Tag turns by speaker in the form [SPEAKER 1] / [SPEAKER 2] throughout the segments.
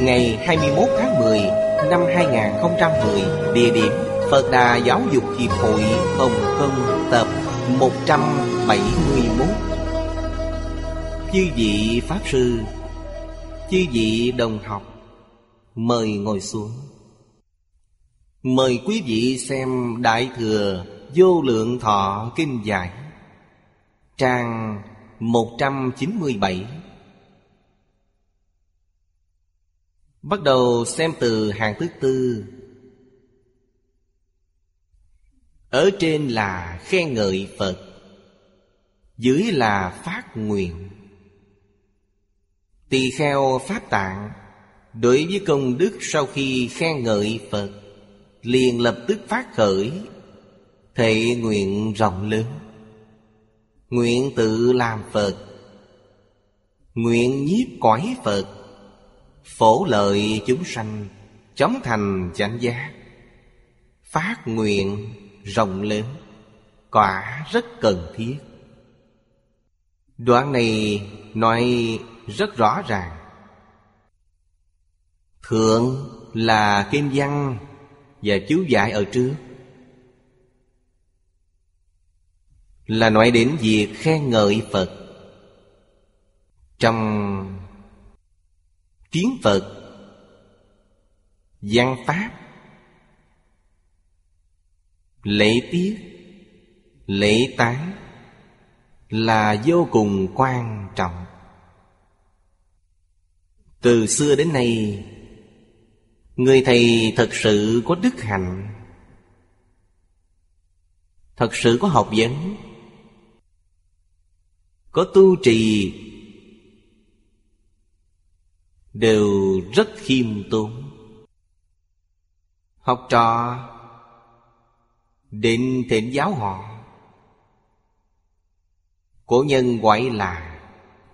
[SPEAKER 1] ngày 21 tháng 10 năm 2010, địa điểm Phật Đà Giáo dục Hiệp hội Hồng Kông tập 171. Chư vị Pháp Sư, chư vị đồng học, mời ngồi xuống. Mời quý vị xem Đại Thừa Vô Lượng Thọ Kinh Giải Trang 197 Bắt đầu xem từ hàng thứ tư. Ở trên là khen ngợi Phật, Dưới là phát nguyện. Tỳ kheo Pháp Tạng, Đối với công đức sau khi khen ngợi Phật, Liền lập tức phát khởi Thệ nguyện rộng lớn. Nguyện tự làm Phật, Nguyện nhiếp cõi Phật Phổ lợi chúng sanh, Chóng thành chánh giác. Phát nguyện rộng lớn, Quả rất cần thiết. Đoạn này nói rất rõ ràng. Thượng là kim văn Và chú giải ở trước. Là nói đến việc khen ngợi Phật. Trong kiến Phật. Văn Pháp. Lễ tiết. Lễ tán. Là vô cùng quan trọng. Từ xưa đến nay, Người thầy thật sự có đức hạnh. Thật sự có học vấn. Có tu trì đều rất khiêm tốn. Học trò định thịnh giáo họ. Cổ nhân gọi là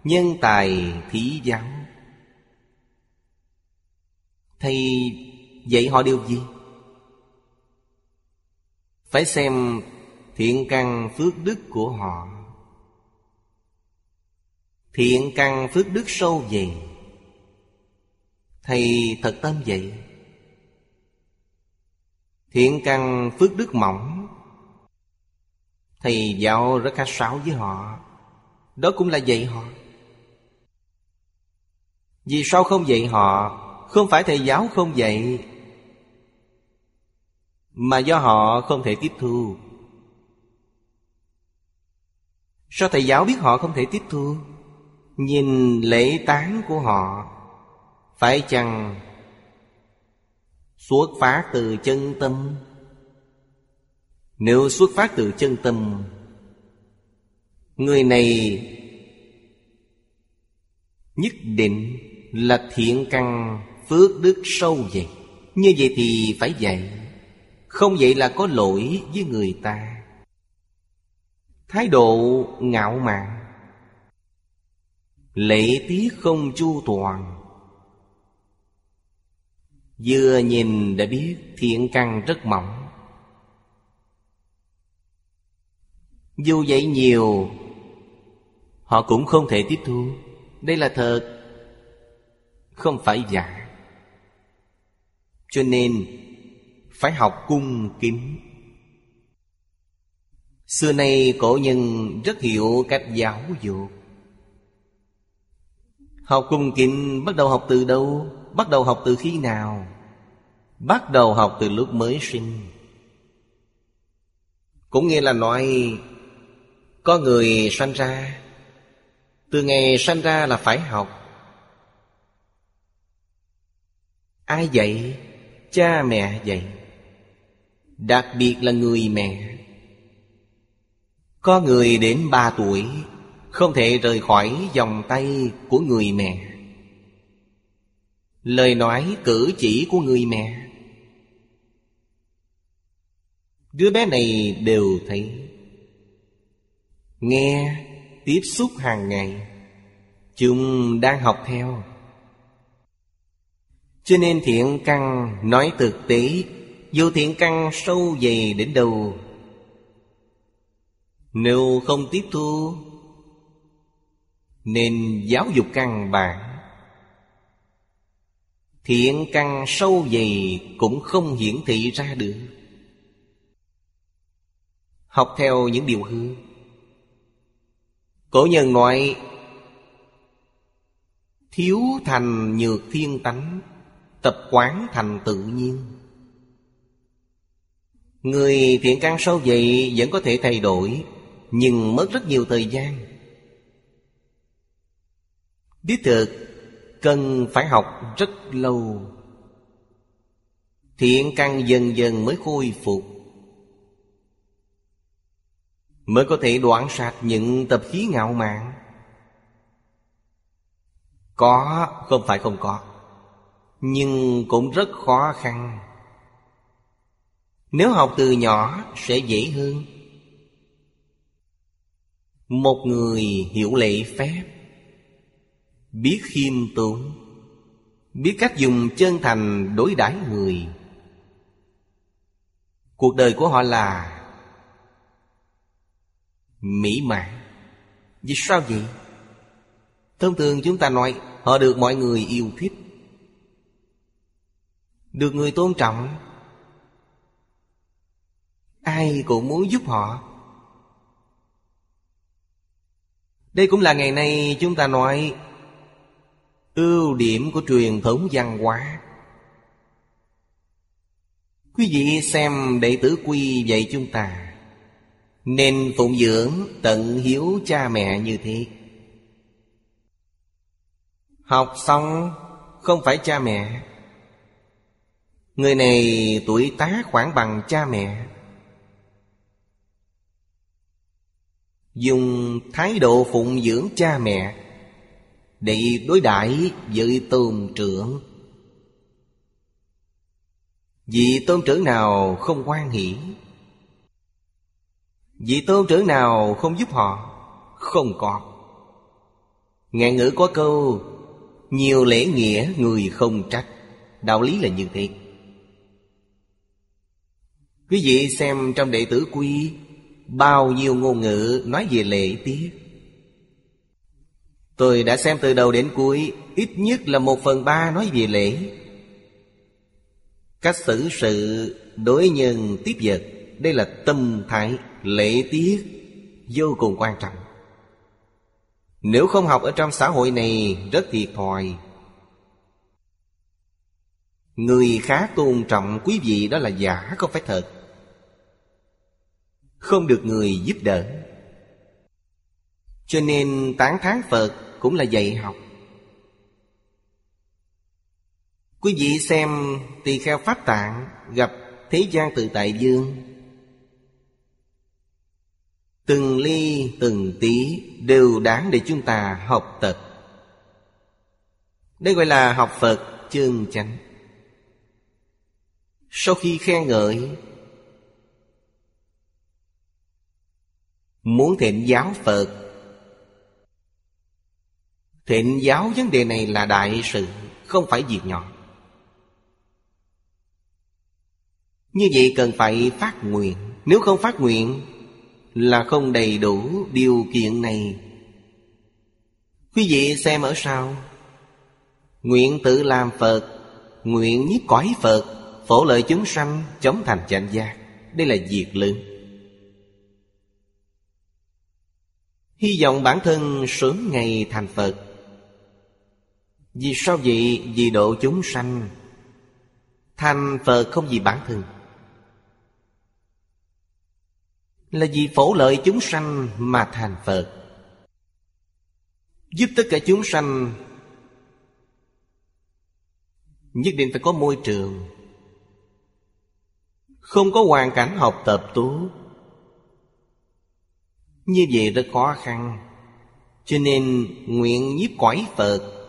[SPEAKER 1] nhân tài thí giáo. Thầy dạy họ điều gì? Phải xem thiện căn phước đức của họ. Thiện căn phước đức sâu dày Thầy thật tâm vậy Thiện căn phước đức mỏng. Thầy giáo rất khách sáo với họ. Đó cũng là dạy họ. Vì sao không dạy họ? Không phải thầy giáo không dạy, Mà do họ không thể tiếp thu. Sao thầy giáo biết họ không thể tiếp thu? Nhìn lễ tán của họ phải chăng xuất phát từ chân tâm? Nếu xuất phát từ chân tâm, người này nhất định là thiện căn phước đức sâu vậy. Như vậy thì phải dạy, không vậy là có lỗi với người ta. Thái độ ngạo mạn, lễ tiết không chu toàn. Vừa nhìn đã biết thiện căn rất mỏng. Dù vậy nhiều, Họ cũng không thể tiếp thu. Đây là thật, Không phải giả. Cho nên, Phải học cung kính. Xưa nay cổ nhân rất hiểu cách giáo dục. Học cung kính bắt đầu học từ đâu? Bắt đầu học từ khi nào? Bắt đầu học từ lúc mới sinh Cũng nghĩa là nói, Có người sanh ra Từ ngày sanh ra là phải học Ai dạy? Cha mẹ dạy Đặc biệt là người mẹ Có người đến ba tuổi không thể rời khỏi vòng tay của người mẹ. Lời nói cử chỉ của người mẹ. Đứa bé này đều thấy. Nghe, Tiếp xúc hàng ngày. Chúng đang học theo. Cho nên thiện căn nói thực tế, Dù thiện căn sâu dày đến đâu, Nếu không tiếp thu nên giáo dục căn bản. Thiện căn sâu dày cũng không hiển thị ra được. Học theo những điều hư. Cổ nhân nói, Thiếu thành nhược thiên tánh, Tập quán thành tự nhiên. Người thiện căn sâu dày vẫn có thể thay đổi, Nhưng mất rất nhiều thời gian. Đích thực Cần phải học rất lâu. Thiện căn dần dần mới khôi phục. Mới có thể đoạn sạch những tập khí ngạo mạn. Có, không phải không có, Nhưng cũng rất khó khăn. Nếu học từ nhỏ sẽ dễ hơn. Một người hiểu lệ phép. Biết khiêm tốn. Biết cách dùng chân thành đối đãi người. Cuộc đời của họ là Mỹ mãn. Vì sao vậy? Thông thường chúng ta nói Họ được mọi người yêu thích. Được người tôn trọng. Ai cũng muốn giúp họ. Đây cũng là ngày nay chúng ta nói Ưu điểm của truyền thống văn hóa. Quý vị xem đệ tử quy dạy chúng ta, nên phụng dưỡng tận hiếu cha mẹ như thế. Học xong, không phải cha mẹ. Người này tuổi tá khoảng bằng cha mẹ. Dùng thái độ phụng dưỡng cha mẹ để đối đãi với tôn trưởng. Vì tôn trưởng nào không quan hỷ? Vị tôn trưởng nào không giúp họ? Không có. Ngạn ngữ có câu, Nhiều lễ nghĩa người không trách. Đạo lý là như thế. Quý vị xem trong đệ tử quy, Bao nhiêu ngôn ngữ nói về lễ tiết. Tôi đã xem từ đầu đến cuối, Ít nhất là một phần ba nói về lễ. Cách xử sự đối nhân tiếp vật, Đây là tâm thái lễ tiết, vô cùng quan trọng. Nếu không học ở trong xã hội này, rất thiệt thòi. Người khác tôn trọng quý vị đó là giả, không phải thật. Không được người giúp đỡ cho nên tán thán phật cũng là dạy học. Quý vị xem tỳ kheo pháp tạng gặp thế gian tự tại dương. Từng ly, từng tí đều đáng để chúng ta học tập. Đây gọi là học Phật chân chánh. Sau khi khen ngợi, Muốn thịnh giáo Phật Thịnh giáo vấn đề này là đại sự, Không phải việc nhỏ. Như vậy cần phải phát nguyện. Nếu không phát nguyện là không đầy đủ điều kiện này. Quý vị xem ở sau. Nguyện tự làm phật, nguyện nhiếp cõi phật, phổ lợi chúng sanh, chống thành chánh giác. Đây là việc lớn. Hy vọng bản thân sớm ngày thành phật vì sao vậy? Vì độ chúng sanh. Thành Phật không vì bản thân. Là vì phổ lợi chúng sanh mà thành Phật. Giúp tất cả chúng sanh. Nhất định phải có môi trường. Không có hoàn cảnh học tập tốt Như vậy rất khó khăn. Cho nên nguyện nhiếp cõi Phật.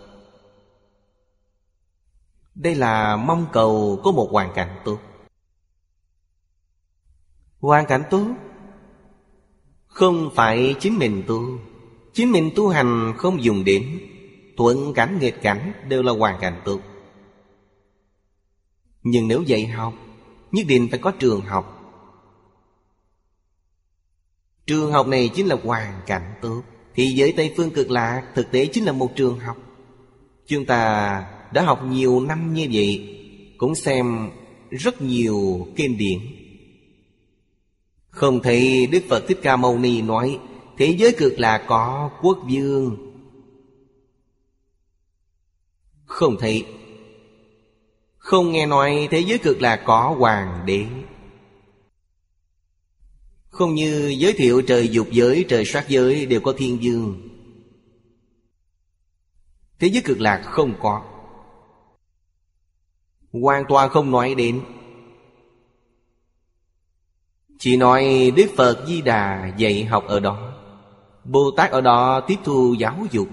[SPEAKER 1] Đây là mong cầu có một hoàn cảnh tốt Hoàn cảnh tốt Không phải chính mình tu. Chính mình tu hành không dùng đến. Thuận cảnh, nghịch cảnh đều là hoàn cảnh tốt Nhưng nếu dạy học, Nhất định phải có trường học. Trường học này chính là hoàn cảnh tốt Thì giới Tây Phương cực lạc Thực tế chính là một trường học. Chúng ta đã học nhiều năm như vậy Cũng xem rất nhiều kinh điển. Không thấy Đức Phật Thích Ca Mâu Ni nói Thế giới cực là có quốc vương. Không thấy. Không nghe nói thế giới cực là có hoàng đế. Không như giới thiệu trời dục giới, trời sát giới đều có thiên dương Thế giới cực lạc không có. Hoàn toàn không nói đến. Chỉ nói Đức Phật Di Đà dạy học ở đó. Bồ Tát ở đó tiếp thu giáo dục.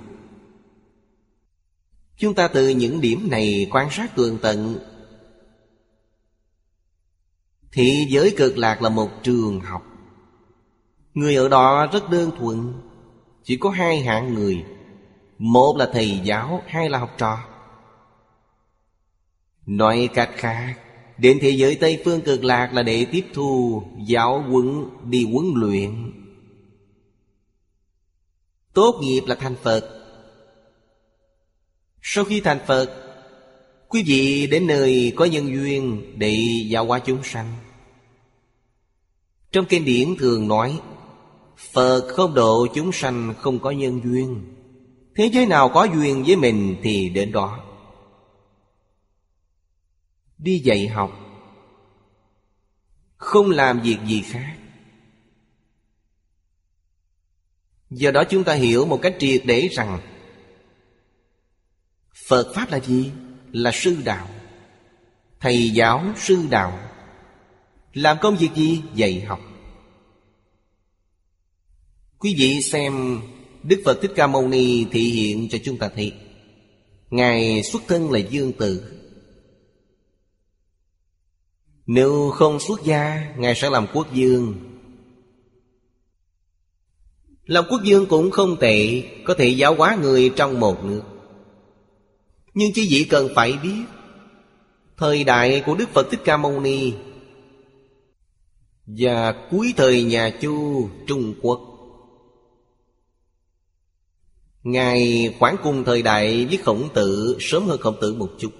[SPEAKER 1] Chúng ta từ những điểm này quan sát tường tận. Thế giới cực lạc là một trường học. Người ở đó rất đơn thuần. Chỉ có hai hạng người. Một là thầy giáo, hai là học trò. Nói cách khác, Đến thế giới Tây Phương cực lạc là để tiếp thu giáo huấn đi huấn luyện. Tốt nghiệp là thành Phật. Sau khi thành Phật, Quý vị đến nơi có nhân duyên Để giáo hóa chúng sanh. Trong kinh điển thường nói, Phật không độ chúng sanh không có nhân duyên. Thế giới nào có duyên với mình thì đến đó. Đi dạy học, Không làm việc gì khác. Do đó chúng ta hiểu một cách triệt để rằng Phật Pháp là gì? Là sư đạo. Thầy giáo sư đạo. Làm công việc gì? Dạy học. Quý vị xem Đức Phật Thích Ca Mâu Ni thị hiện cho chúng ta thấy. Ngài xuất thân là dương tử nếu không xuất gia, Ngài sẽ làm quốc dương. Làm quốc dương cũng không tệ, Có thể giáo hóa người trong một nước. Nhưng chỉ vị cần phải biết, Thời đại của Đức Phật Thích Ca Mâu Ni Và cuối thời nhà Chu Trung Quốc. Ngài khoảng cùng thời đại với khổng tử, Sớm hơn khổng tử một chút.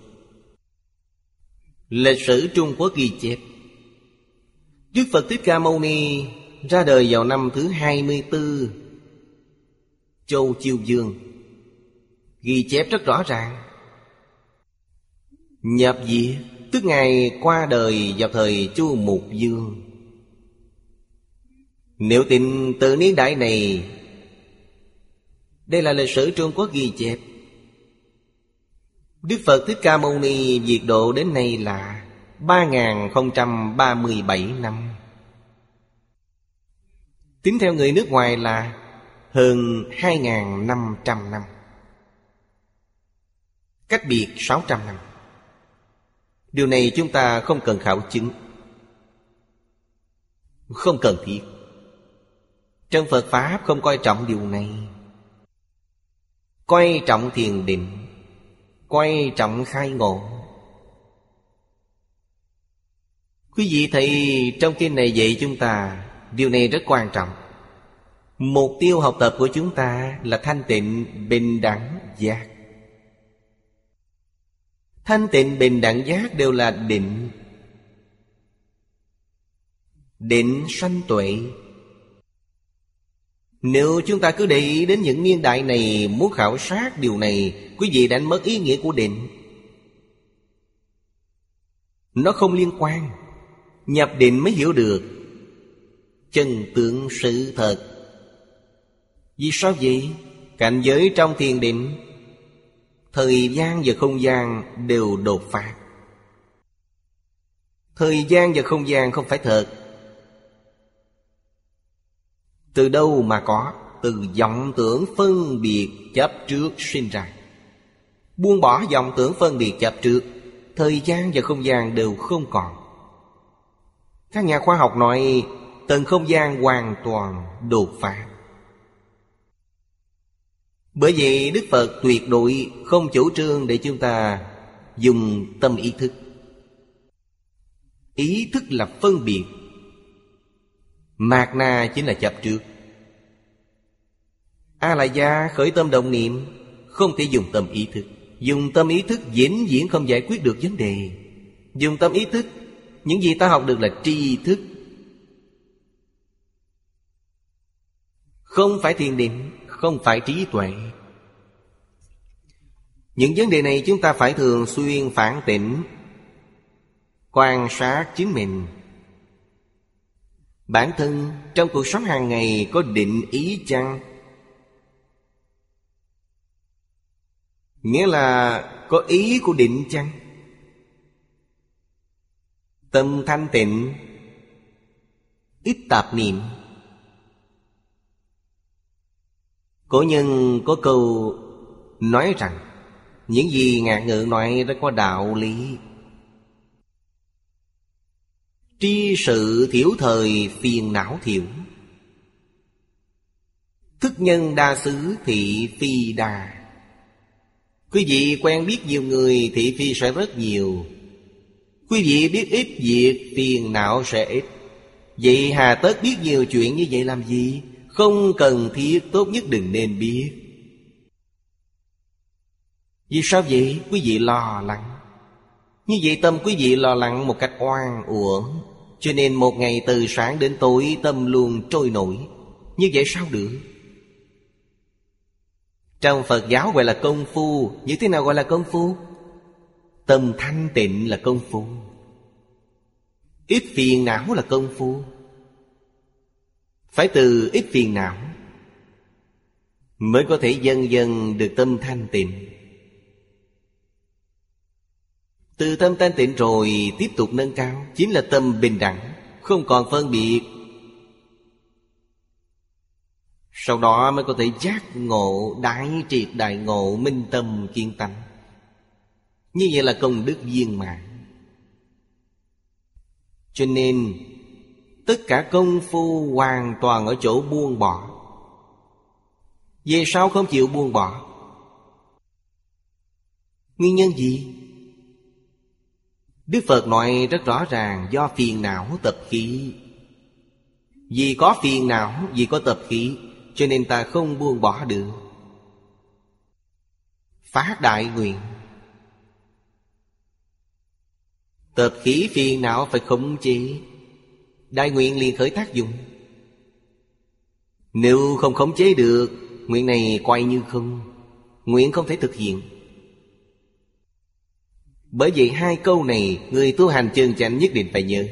[SPEAKER 1] Lịch sử Trung Quốc ghi chép. Đức Phật Thích Ca Mâu Ni ra đời vào năm thứ 24 Châu Chiêu Dương Ghi chép rất rõ ràng. Nhập diệt, Tức ngày qua đời vào thời Chu Mục Dương. Nếu tin từ niên đại này, Đây là lịch sử Trung Quốc ghi chép. Đức Phật Thích Ca Mâu Ni diệt độ đến nay là 3037 năm. Tính theo người nước ngoài là hơn 2.500 năm Cách biệt 600 năm. Điều này chúng ta không cần khảo chứng. Không cần thiết. Trong Phật Pháp không coi trọng điều này. Coi trọng thiền định quay trọng khai ngộ. Quý vị thấy trong kinh này dạy chúng ta, Điều này rất quan trọng. Mục tiêu học tập của chúng ta là thanh tịnh, bình đẳng, giác. Thanh tịnh, bình đẳng, giác đều là định. Định sanh tuệ. Nếu chúng ta cứ để ý đến những niên đại này, Muốn khảo sát điều này, Quý vị đánh mất ý nghĩa của định. Nó không liên quan. Nhập định mới hiểu được. Chân tướng sự thật. Vì sao vậy? Cảnh giới trong thiền định, Thời gian và không gian đều đột phá. Thời gian và không gian không phải thật. Từ đâu mà có? Từ vọng tưởng phân biệt chấp trước sinh ra. Buông bỏ vọng tưởng phân biệt chấp trước, Thời gian và không gian đều không còn. Các nhà khoa học nói, Tầng không gian hoàn toàn đột phá. Bởi vậy Đức Phật tuyệt đối không chủ trương để chúng ta dùng tâm ý thức. Ý thức là phân biệt. Mạc na chính là chấp trước. A la gia khởi tâm động niệm, Không thể dùng tâm ý thức. Dùng tâm ý thức diễn diễn không giải quyết được vấn đề. Dùng tâm ý thức, Những gì ta học được là tri thức. Không phải thiền định, Không phải trí tuệ. Những vấn đề này chúng ta phải thường xuyên phản tỉnh, Quan sát chính mình Bản thân trong cuộc sống hàng ngày có định ý chăng? Nghĩa là có ý của định chăng? Tâm thanh tịnh, Ít tạp niệm Cổ nhân có câu nói rằng, Những gì ngạn ngữ nói đã có đạo lý Tri sự thiểu thời phiền não thiểu. Thức nhân đa xứ thị phi đà. Quý vị quen biết nhiều người thị phi sẽ rất nhiều. Quý vị biết ít, việc phiền não sẽ ít. Vậy hà tất biết nhiều chuyện như vậy làm gì? Không cần thiết, tốt nhất đừng nên biết. Vì sao vậy? Quý vị lo lắng. Như vậy tâm quý vị lo lắng một cách oan uổng. Cho nên một ngày từ sáng đến tối tâm luôn trôi nổi. Như vậy sao được? Trong Phật giáo gọi là công phu. Như thế nào gọi là công phu? Tâm thanh tịnh là công phu. Ít phiền não là công phu. Phải từ ít phiền não Mới có thể dần dần được tâm thanh tịnh. Từ tâm thanh tịnh rồi tiếp tục nâng cao, Chính là tâm bình đẳng, Không còn phân biệt. Sau đó mới có thể giác ngộ Đại triệt đại ngộ Minh tâm kiên tâm. Như vậy là công đức viên mãn. Cho nên, Tất cả công phu hoàn toàn ở chỗ buông bỏ. Về sao không chịu buông bỏ. Nguyên nhân gì? Đức Phật nói rất rõ ràng, Do phiền não tập khí. Vì có phiền não, Vì có tập khí, cho nên ta không buông bỏ được. Phát đại nguyện. Tập khí phiền não phải khống chế. Đại nguyện liền khởi tác dụng. Nếu không khống chế được, Nguyện này quay như không, Nguyện không thể thực hiện. Bởi vậy hai câu này Người tu hành chân chánh nhất định phải nhớ.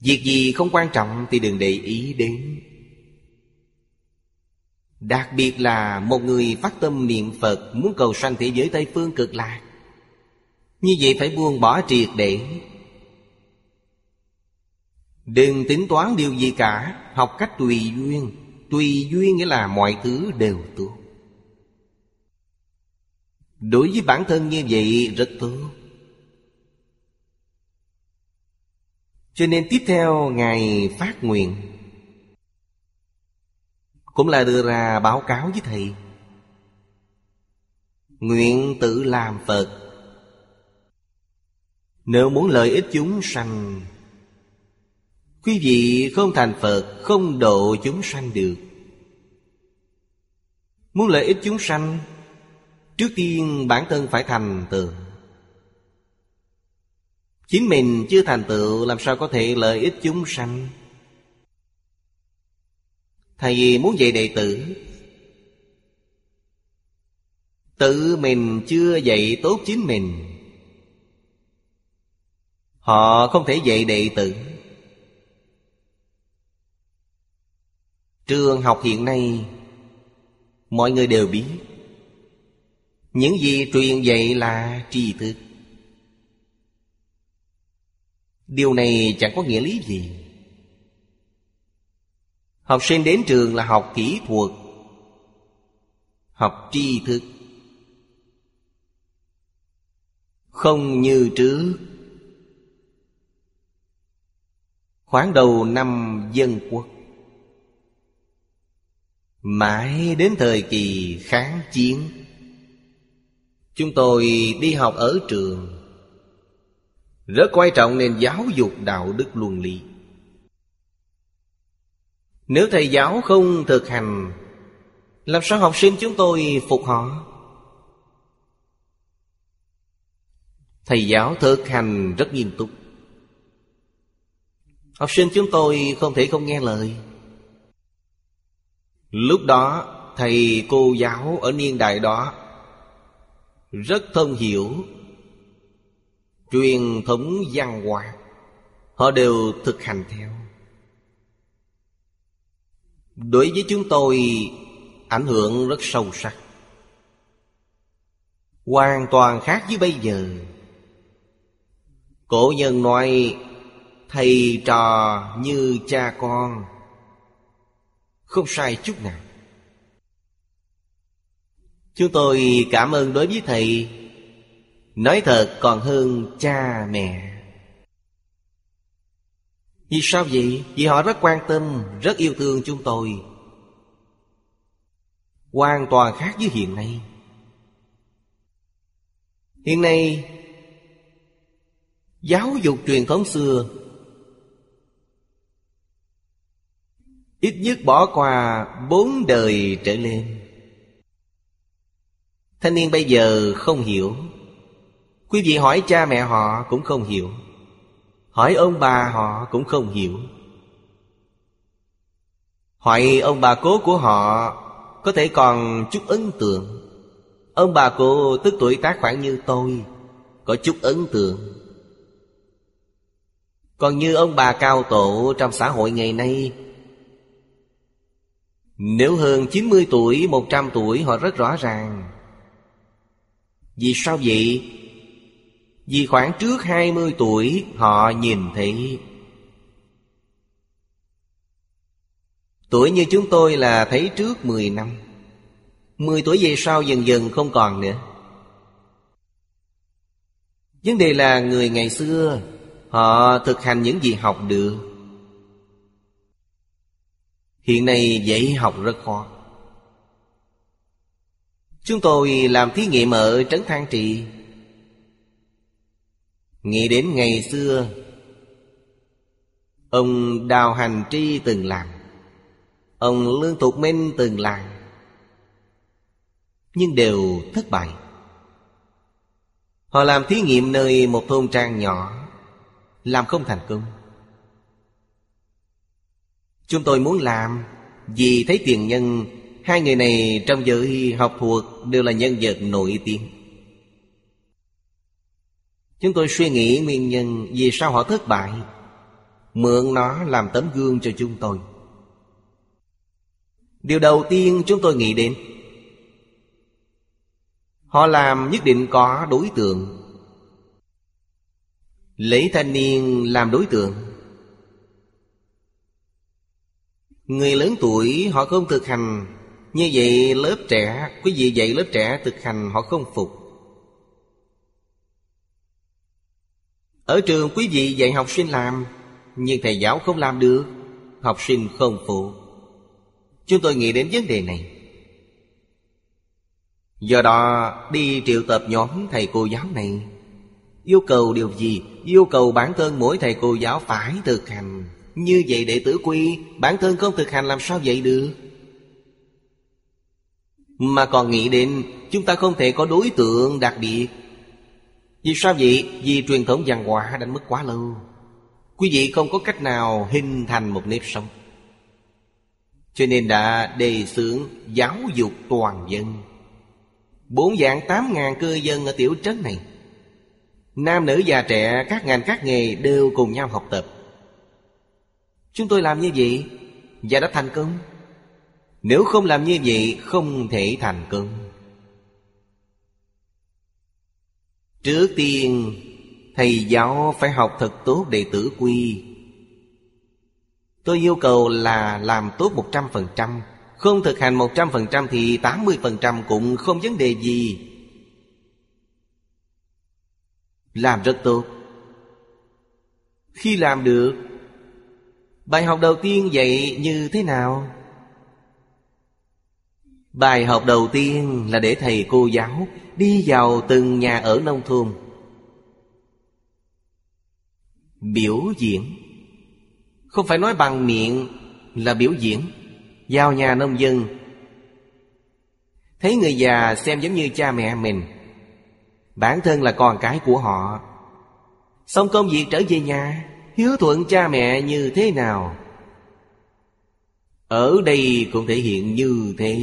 [SPEAKER 1] Việc gì không quan trọng thì đừng để ý đến. Đặc biệt là một người phát tâm niệm Phật Muốn cầu sanh thế giới Tây Phương cực lạc, Như vậy phải buông bỏ triệt để. Đừng tính toán điều gì cả, Học cách tùy duyên. Tùy duyên nghĩa là mọi thứ đều tốt. Đối với bản thân như vậy, rất tốt. Cho nên tiếp theo, Ngài phát nguyện. Cũng là đưa ra báo cáo với thầy. Nguyện tự làm Phật. Nếu muốn lợi ích chúng sanh, Quý vị không thành Phật, Không độ chúng sanh được. Muốn lợi ích chúng sanh Trước tiên bản thân phải thành tựu. Chính mình chưa thành tựu, Làm sao có thể lợi ích chúng sanh? Thầy muốn dạy đệ tử, Tự mình chưa dạy tốt chính mình. Họ không thể dạy đệ tử. Trường học hiện nay, Mọi người đều biết những gì truyền dạy là tri thức. Điều này chẳng có nghĩa lý gì. Học sinh đến trường là học kỹ thuật, Học tri thức. Không như trước. Khoảng đầu năm dân quốc. Mãi đến thời kỳ kháng chiến. Chúng tôi đi học ở trường. Rất quan trọng nên giáo dục đạo đức luân lý. Nếu thầy giáo không thực hành, Làm sao học sinh chúng tôi phục họ? Thầy giáo thực hành rất nghiêm túc. Học sinh chúng tôi không thể không nghe lời. Lúc đó, thầy cô giáo ở niên đại đó rất thông hiểu. Truyền thống văn hóa, Họ đều thực hành theo. Đối với chúng tôi, ảnh hưởng rất sâu sắc. Hoàn toàn khác với bây giờ. Cổ nhân nói, Thầy trò như cha con. Không sai chút nào. Chúng tôi cảm ơn đối với thầy. Nói thật còn hơn cha mẹ. Vì sao vậy? Vì họ rất quan tâm, rất yêu thương chúng tôi. Hoàn toàn khác với hiện nay. Hiện nay Giáo dục truyền thống xưa Ít nhất bỏ qua bốn đời trở lên. Thanh niên bây giờ không hiểu. Quý vị hỏi cha mẹ họ cũng không hiểu. Hỏi ông bà họ cũng không hiểu. Hỏi ông bà cố của họ Có thể còn chút ấn tượng. Ông bà cô tức tuổi tác khoảng như tôi Có chút ấn tượng. Còn như ông bà cao tổ trong xã hội ngày nay nếu hơn 90 tuổi, 100 tuổi họ rất rõ ràng. Vì sao vậy? Vì khoảng trước 20 tuổi họ nhìn thấy. Tuổi như chúng tôi là thấy trước 10 năm. 10 tuổi về sau dần dần không còn nữa. Vấn đề là người ngày xưa, Họ thực hành những gì học được. Hiện nay dạy học rất khó. Chúng tôi làm thí nghiệm ở Trấn Thang Trị. Nghĩ đến ngày xưa, Ông Đào Hành Tri từng làm, Ông Lương Tục Minh từng làm, Nhưng đều thất bại. Họ làm thí nghiệm nơi một thôn trang nhỏ, Làm không thành công. Chúng tôi muốn làm Vì thấy tiền nhân Hai người này trong giới học thuộc Đều là nhân vật nổi tiếng. Chúng tôi suy nghĩ nguyên nhân Vì sao họ thất bại, Mượn nó làm tấm gương cho chúng tôi. Điều đầu tiên chúng tôi nghĩ đến, Họ làm nhất định có đối tượng. Lấy thanh niên làm đối tượng. Người lớn tuổi họ không thực hành như vậy lớp trẻ, Quý vị dạy lớp trẻ thực hành họ không phục. Ở trường quý vị dạy học sinh làm, Nhưng thầy giáo không làm được, Học sinh không phụ. Chúng tôi nghĩ đến vấn đề này. Do đó, đi triệu tập nhóm thầy cô giáo này, Yêu cầu điều gì? Yêu cầu bản thân mỗi thầy cô giáo phải thực hành. Như vậy đệ tử quy, Bản thân không thực hành làm sao vậy được? Mà còn nghĩ đến Chúng ta không thể có đối tượng đặc biệt. Vì sao vậy? Vì truyền thống văn hóa đã mất quá lâu. Quý vị không có cách nào hình thành một nếp sống. Cho nên đã đề xướng giáo dục toàn dân. Bốn dạng tám ngàn cư dân ở tiểu trấn này. Nam nữ già trẻ, các ngành các nghề đều cùng nhau học tập. Chúng tôi làm như vậy Và đã thành công. Nếu không làm như vậy, Không thể thành công. Trước tiên, Thầy giáo phải học thật tốt đệ tử quy. Tôi yêu cầu là làm tốt 100% Không thực hành 100% thì 80% cũng không vấn đề gì. Làm rất tốt. Khi làm được, Bài học đầu tiên dạy như thế nào? Bài học đầu tiên là để thầy cô giáo Đi vào từng nhà ở nông thôn. Biểu diễn. Không phải nói bằng miệng là biểu diễn. Vào nhà nông dân. Thấy người già xem giống như cha mẹ mình. Bản thân là con cái của họ. Xong công việc trở về nhà Hiếu thuận cha mẹ như thế nào? Ở đây cũng thể hiện như thế.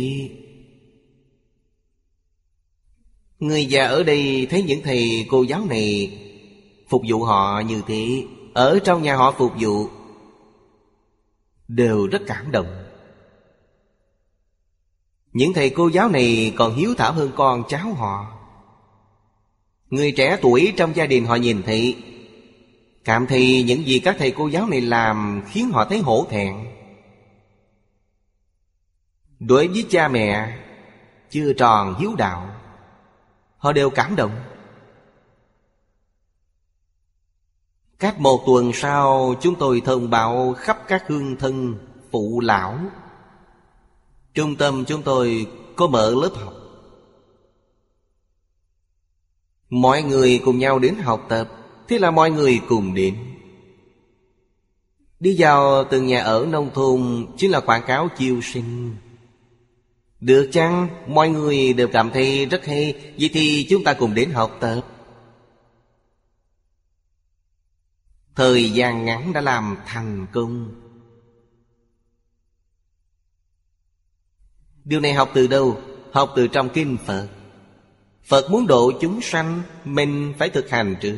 [SPEAKER 1] Người già ở đây thấy những thầy cô giáo này Phục vụ họ như thế, Ở trong nhà họ phục vụ Đều rất cảm động. Những thầy cô giáo này còn hiếu thảo hơn con cháu họ. Người trẻ tuổi trong gia đình họ nhìn thấy, Cảm thấy những gì các thầy cô giáo này làm Khiến họ thấy hổ thẹn. Đối với cha mẹ, Chưa tròn hiếu đạo. Họ đều cảm động. Cách một tuần sau, Chúng tôi thông báo khắp các hương thân Phụ lão. Trung tâm chúng tôi có mở lớp học. Mọi người cùng nhau đến học tập, Thế là mọi người cùng đến. Đi vào từng nhà ở nông thôn, Chính là quảng cáo chiêu sinh. Được chăng? Mọi người đều cảm thấy rất hay. Vậy thì chúng ta cùng đến học tập. Thời gian ngắn đã làm thành công. Điều này học từ đâu? Học từ trong kinh Phật. Phật muốn độ chúng sanh, Mình phải thực hành trước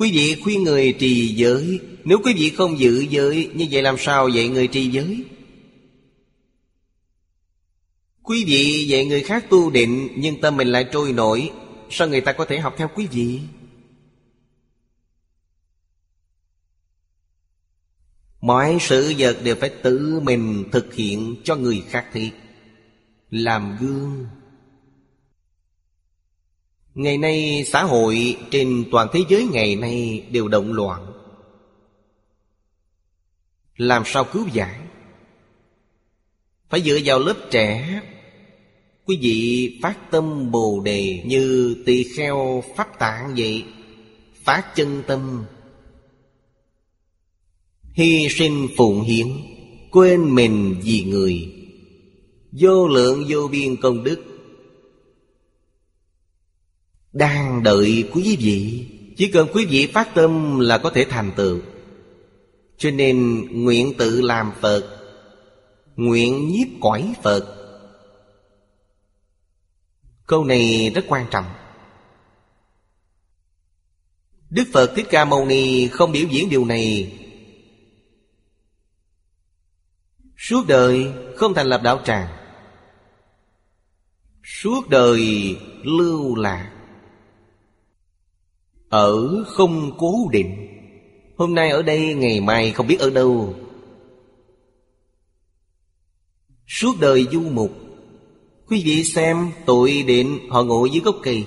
[SPEAKER 1] Quý vị khuyên người trì giới. Nếu quý vị không giữ giới, Như vậy làm sao dạy người trì giới? Quý vị dạy người khác tu định, Nhưng tâm mình lại trôi nổi. Sao người ta có thể học theo quý vị? Mọi sự vật đều phải tự mình thực hiện cho người khác thiệt Làm gương. Ngày nay xã hội trên toàn thế giới ngày nay đều động loạn. Làm sao cứu giải Phải dựa vào lớp trẻ. Quý vị phát tâm bồ đề Như tỳ kheo pháp tạng vậy Phát chân tâm. Hy sinh phụng hiến, Quên mình vì người. Vô lượng vô biên công đức đang đợi quý vị. Chỉ cần quý vị phát tâm là có thể thành tựu. Cho nên nguyện tự làm Phật, Nguyện nhiếp cõi Phật. Câu này rất quan trọng. Đức Phật Thích Ca Mâu Ni không biểu diễn điều này. Suốt đời không thành lập đạo tràng. Suốt đời lưu lạc ở không cố định. Hôm nay ở đây, ngày mai không biết ở đâu. Suốt đời du mục, Quý vị xem tội định họ ngồi dưới gốc cây.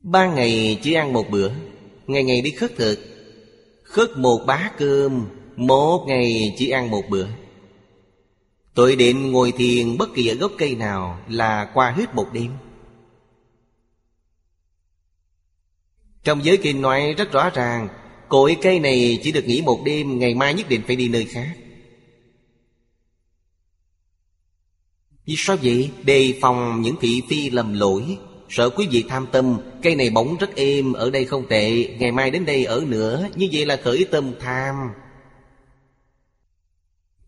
[SPEAKER 1] Ba ngày chỉ ăn một bữa, Ngày ngày đi khất thực, Khất một bát cơm, Một ngày chỉ ăn một bữa. Tội định ngồi thiền bất kỳ ở gốc cây nào Là qua hết một đêm. Trong giới kinh nói rất rõ ràng, Cội cây này chỉ được nghỉ một đêm, Ngày mai nhất định phải đi nơi khác. Vì sao vậy? Đề phòng những thị phi lầm lỗi. Sợ quý vị tham tâm, Cây này bỗng rất êm, Ở đây không tệ, Ngày mai đến đây ở nữa. Như vậy là khởi tâm tham.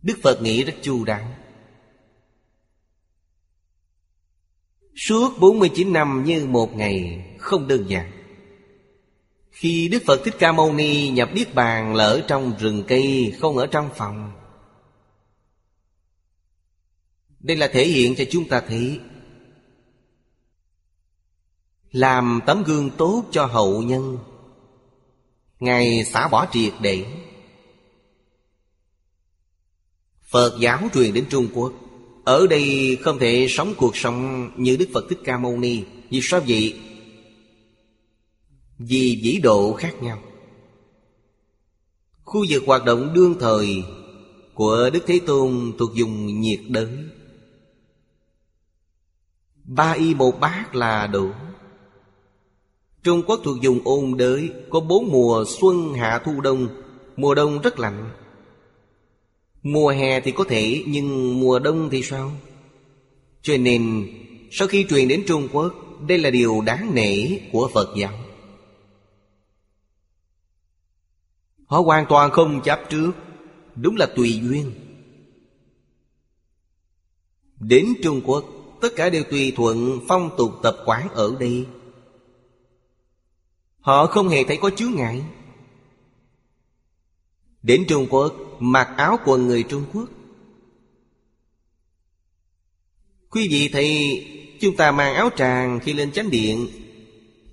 [SPEAKER 1] Đức Phật nghĩ rất chu đáo. Suốt 49 năm như một ngày, Không đơn giản. Khi Đức Phật Thích Ca Mâu Ni nhập Niết Bàn là ở trong rừng cây, Không ở trong phòng. Đây là thể hiện cho chúng ta thấy Làm tấm gương tốt cho hậu nhân. Ngài xả bỏ triệt để. Phật giáo truyền đến Trung Quốc, Ở đây không thể sống cuộc sống như Đức Phật Thích Ca Mâu Ni. Vì sao vậy? Vì vĩ độ khác nhau. Khu vực hoạt động đương thời Của Đức Thế Tôn thuộc dùng nhiệt đới. Ba y một bát là đủ Trung Quốc thuộc dùng ôn đới, Có bốn mùa xuân, hạ thu, đông. Mùa đông rất lạnh. Mùa hè thì có thể, Nhưng mùa đông thì sao? Cho nên, Sau khi truyền đến Trung Quốc, Đây là điều đáng nể của Phật giáo. Họ hoàn toàn không chấp trước. Đúng là tùy duyên. Đến Trung Quốc Tất cả đều tùy thuận phong tục tập quán ở đây. Họ không hề thấy có chướng ngại. Đến Trung Quốc mặc áo quần người Trung Quốc. Quý vị thấy chúng ta mang áo tràng khi lên chánh điện.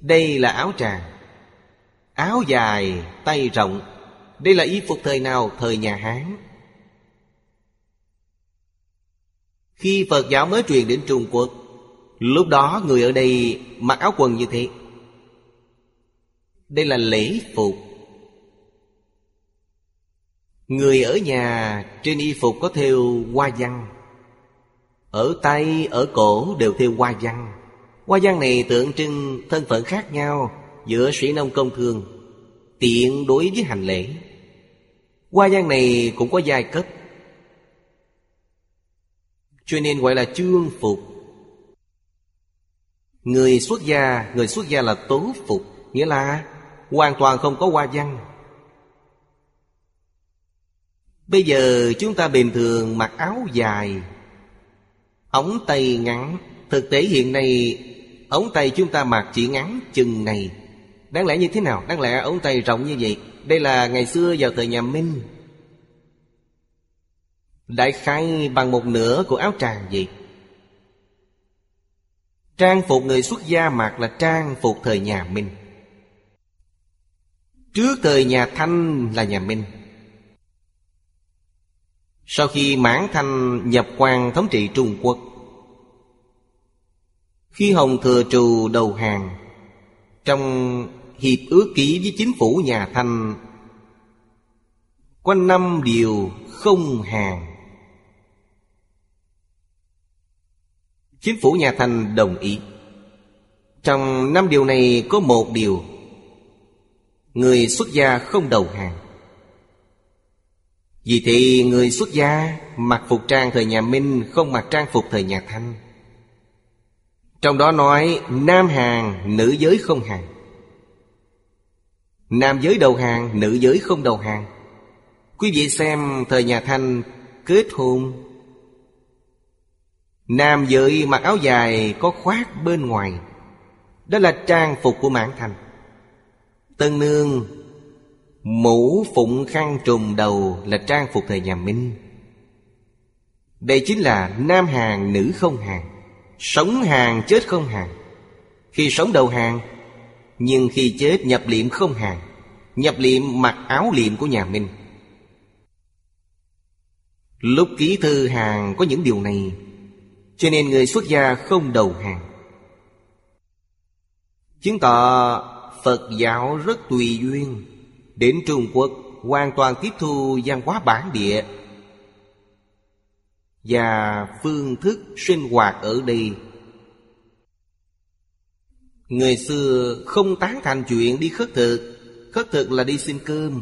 [SPEAKER 1] Đây là áo tràng. Áo dài, tay rộng. Đây là y phục thời nào? Thời nhà Hán. Khi Phật giáo mới truyền đến Trung Quốc Lúc đó người ở đây mặc áo quần như thế. Đây là lễ phục. Người ở nhà trên y phục có thêu hoa văn. Ở tay, ở cổ đều thêu hoa văn. Hoa văn này tượng trưng thân phận khác nhau Giữa sĩ nông công thương Tiện đối với hành lễ. Hoa văn này cũng có giai cấp. Cho nên gọi là chương phục. Người xuất gia, Người xuất gia là tố phục, Nghĩa là hoàn toàn không có hoa văn. Bây giờ chúng ta bình thường mặc áo dài, Ống tay ngắn. Thực tế hiện nay, Ống tay chúng ta mặc chỉ ngắn chừng này. Đáng lẽ như thế nào? Đáng lẽ ống tay rộng như vậy? Đây là ngày xưa vào thời nhà Minh. Đại khai bằng một nửa của áo tràng gì Trang phục người xuất gia mặc là trang phục thời nhà Minh. Trước thời nhà Thanh là nhà Minh. Sau khi Mãn Thanh nhập quan thống trị Trung Quốc, Khi Hồng Thừa Trù đầu hàng, Trong hiệp ước ký với chính phủ nhà Thanh. Quanh năm điều không hàng. Chính phủ nhà Thanh đồng ý. Trong năm điều này có một điều. Người xuất gia không đầu hàng. Vì thì người xuất gia mặc phục trang thời nhà Minh không mặc trang phục thời nhà Thanh. Trong đó nói nam hàng, nữ giới không hàng. Nam giới đầu hàng, nữ giới không đầu hàng. Quý vị xem thời nhà Thanh kết hôn. Nam giới mặc áo dài có khoác bên ngoài. Đó là trang phục của mãn thành Tân nương Mũ phụng khăn trùm đầu là trang phục thời nhà Minh. Đây chính là nam hàng nữ không hàng. Sống hàng chết không hàng. Khi sống đầu hàng nhưng khi chết, nhập liệm không hàng. Nhập liệm mặc áo liệm của nhà Minh Lúc ký thư hàng có những điều này, Cho nên người xuất gia không đầu hàng. Chứng tỏ Phật giáo rất tùy duyên. Đến Trung Quốc, hoàn toàn tiếp thu văn hóa bản địa. Và phương thức sinh hoạt ở đây Người xưa không tán thành chuyện đi khất thực. Khất thực là đi xin cơm.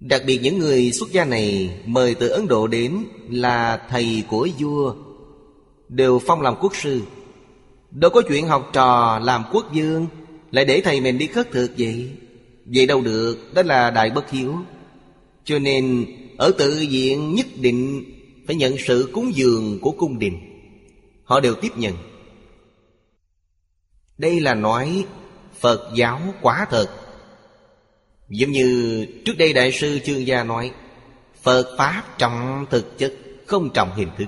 [SPEAKER 1] Đặc biệt những người xuất gia này Mời từ Ấn Độ đến Là thầy của vua, Đều phong làm quốc sư. Đâu có chuyện học trò làm quốc vương, Lại để thầy mình đi khất thực vậy. Vậy đâu được, Đó là đại bất hiếu. Cho nên, ở tự diện nhất định Phải nhận sự cúng dường của cung đình. Họ đều tiếp nhận. Đây là nói Phật giáo quá thật. Giống như trước đây Đại sư Chương Gia nói, Phật Pháp trọng thực chất Không trọng hình thức.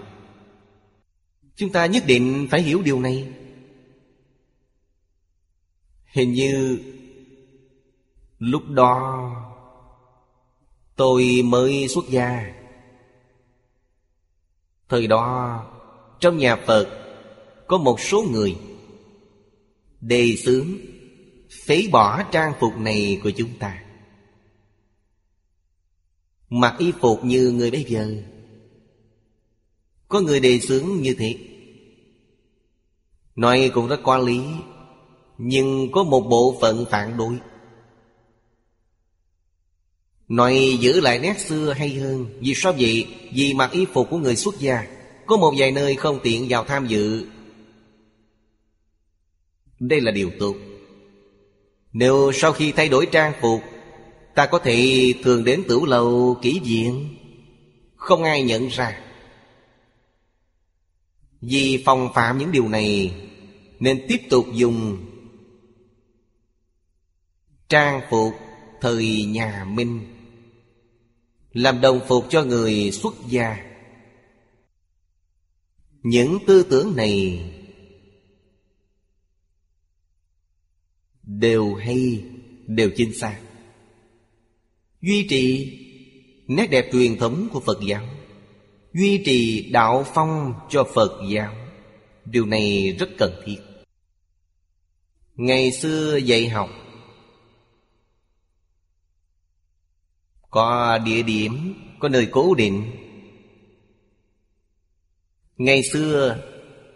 [SPEAKER 1] Chúng ta nhất định phải hiểu điều này. Hình như Lúc đó Tôi mới xuất gia. Thời đó, Trong nhà Phật Có một số người Đề xướng, Phế bỏ trang phục này của chúng ta. Mặc y phục như người bây giờ. Có người đề xướng như thế. Nói cũng rất có lý, Nhưng có một bộ phận phản đối. Nói giữ lại nét xưa hay hơn, Vì sao vậy? Vì mặc y phục của người xuất gia, Có một vài nơi không tiện vào tham dự. Đây là điều tốt Nếu sau khi thay đổi trang phục, Ta có thể thường đến tửu lầu kỹ viện. Không ai nhận ra. Vì phòng phạm những điều này, Nên tiếp tục dùng Trang phục thời nhà Minh, Làm đồng phục cho người xuất gia. Những tư tưởng này Đều hay, đều chính xác Duy trì nét đẹp truyền thống của Phật giáo Duy trì đạo phong cho Phật giáo Điều này rất cần thiết. Ngày xưa dạy học Có địa điểm, có nơi cố định. Ngày xưa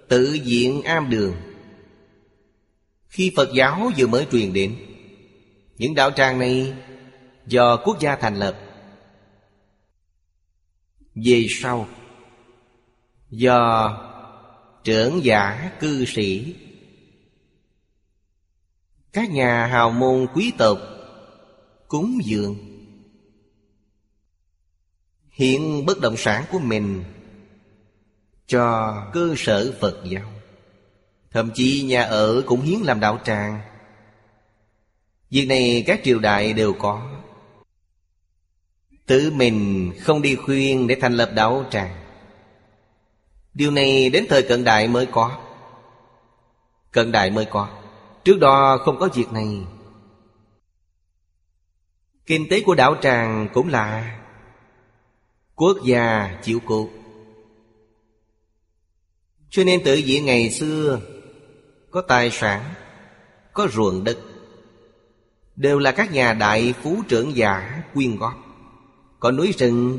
[SPEAKER 1] tự diện am đường khi Phật giáo vừa mới truyền đến, Những đạo tràng này do quốc gia thành lập. Về sau, do trưởng giả cư sĩ, các nhà hào môn quý tộc cúng dường. Hiện bất động sản của mình cho cơ sở phật giáo thậm chí nhà ở cũng hiến làm đạo tràng. Việc này các triều đại đều có. Tự mình không đi khuyên để thành lập đạo tràng. Điều này đến thời cận đại mới có. Cận đại mới có. Trước đó không có việc này. Kinh tế của đạo tràng cũng là Quốc gia chịu cụ Cho nên tự diện ngày xưa có tài sản, Có ruộng đất, Đều là các nhà đại phú trưởng giả quyên góp. Có núi rừng,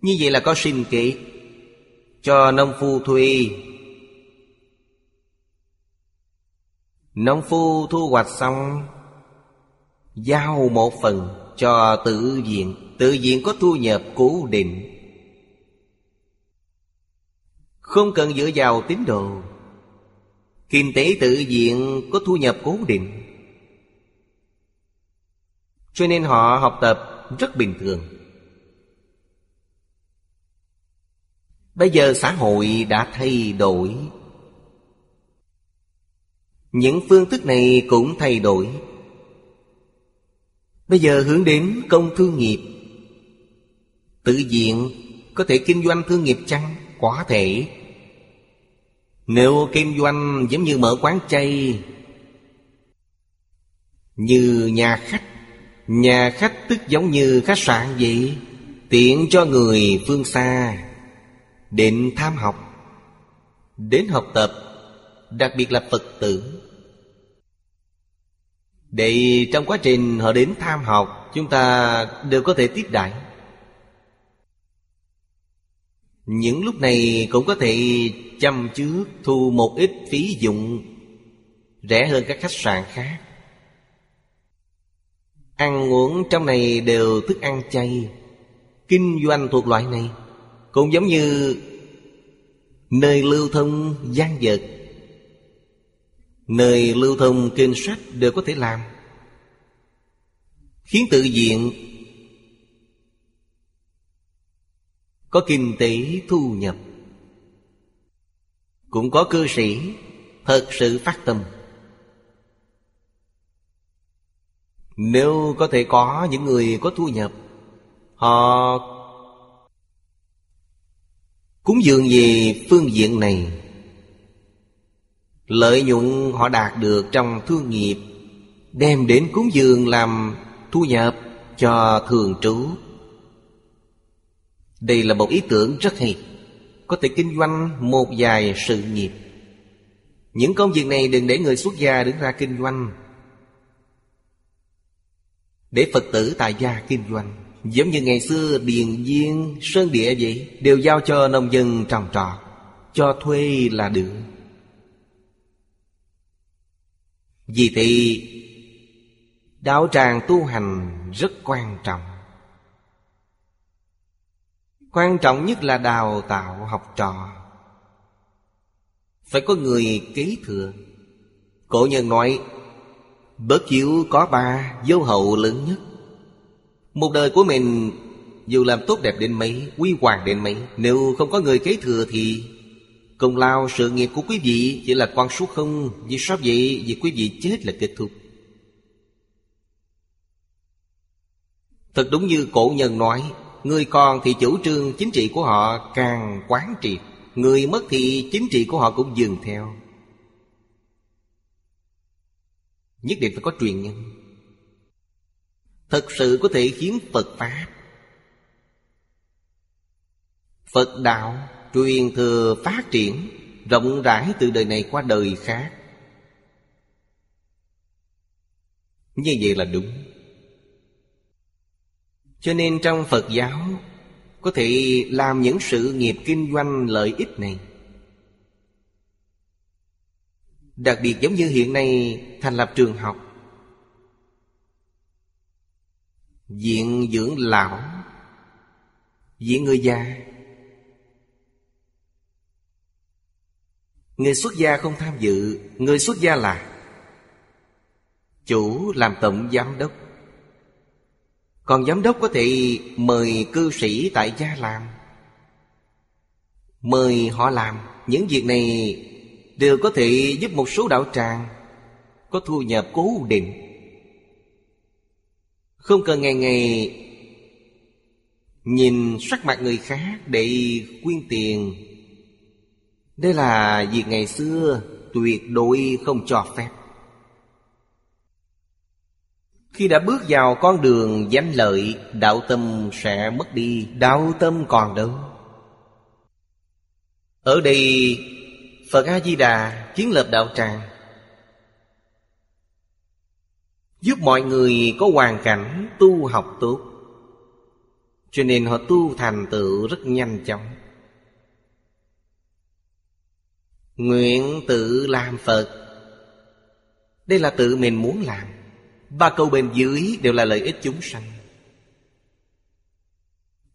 [SPEAKER 1] Như vậy là có sinh kế. Cho nông phu thuê. Nông phu thu hoạch xong, Giao một phần cho tự viện Tự viện có thu nhập cố định. Không cần dựa vào tín đồ. Kinh tế tự viện có thu nhập cố định. Cho nên họ học tập rất bình thường. Bây giờ xã hội đã thay đổi. Những phương thức này cũng thay đổi. Bây giờ hướng đến công thương nghiệp. Tự diện có thể kinh doanh thương nghiệp chăng? Quả thể nếu kinh doanh giống như mở quán chay, như nhà khách Nhà khách tức giống như khách sạn vậy, Tiện cho người phương xa, Đến tham học, Đến học tập, Đặc biệt là Phật tử. Để trong quá trình họ đến tham học, Chúng ta đều có thể tiếp đại. Những lúc này cũng có thể chăm trước Thu một ít phí dụng, Rẻ hơn các khách sạn khác. Ăn uống trong này đều thức ăn chay. Kinh doanh thuộc loại này Cũng giống như Nơi lưu thông gian vật. Nơi lưu thông kinh sách đều có thể làm. Khiến tự diện Có kinh tế thu nhập. Cũng có cư sĩ Thật sự phát tâm. Nếu có thể có những người có thu nhập, Họ Cúng dường về phương diện này. Lợi nhuận họ đạt được trong thương nghiệp, Đem đến cúng dường làm thu nhập cho thường trú. Đây là một ý tưởng rất hay. Có thể kinh doanh một vài sự nghiệp. Những công việc này đừng để người xuất gia đứng ra kinh doanh. Để Phật tử tại gia kinh doanh Giống như ngày xưa Điền Viên, Sơn Địa vậy Đều giao cho nông dân trồng trọt Cho thuê là được. Vì thì Đạo tràng tu hành rất quan trọng. Quan trọng nhất là đào tạo học trò. Phải có người kế thừa. Cổ nhân nói, Bớt chiếu có ba dấu hậu lớn nhất. Một đời của mình, Dù làm tốt đẹp đến mấy, Quy hoàng đến mấy, Nếu không có người kế thừa thì Công lao, sự nghiệp của quý vị Chỉ là con số không, Vì sao vậy? Vì quý vị chết là kết thúc. Thật đúng như cổ nhân nói Người còn thì chủ trương chính trị của họ càng quán triệt. Người mất thì chính trị của họ cũng dừng theo. Nhất định phải có truyền nhân. Thật sự có thể khiến Phật Pháp. Phật Đạo truyền thừa phát triển, Rộng rãi từ đời này qua đời khác. Như vậy là đúng cho nên trong Phật giáo, Có thể làm những sự nghiệp kinh doanh lợi ích này. Đặc biệt giống như hiện nay thành lập trường học, Viện dưỡng lão, Viện người già. Người xuất gia không tham dự, Người xuất gia là Chủ làm tổng giám đốc còn giám đốc có thể mời cư sĩ tại gia làm. Mời họ làm, Những việc này đều có thể giúp một số đạo tràng Có thu nhập cố định. Không cần ngày ngày Nhìn sắc mặt người khác để quyên tiền. Đây là việc ngày xưa tuyệt đối không cho phép khi đã bước vào con đường danh lợi Đạo tâm sẽ mất đi. Đạo tâm còn đâu? Ở đây Phật A-di-đà kiến lập đạo tràng. Giúp mọi người có hoàn cảnh tu học tốt. Cho nên họ tu thành tựu rất nhanh chóng. Nguyện tự làm Phật. Đây là tự mình muốn làm Ba câu bên dưới đều là lợi ích chúng sanh.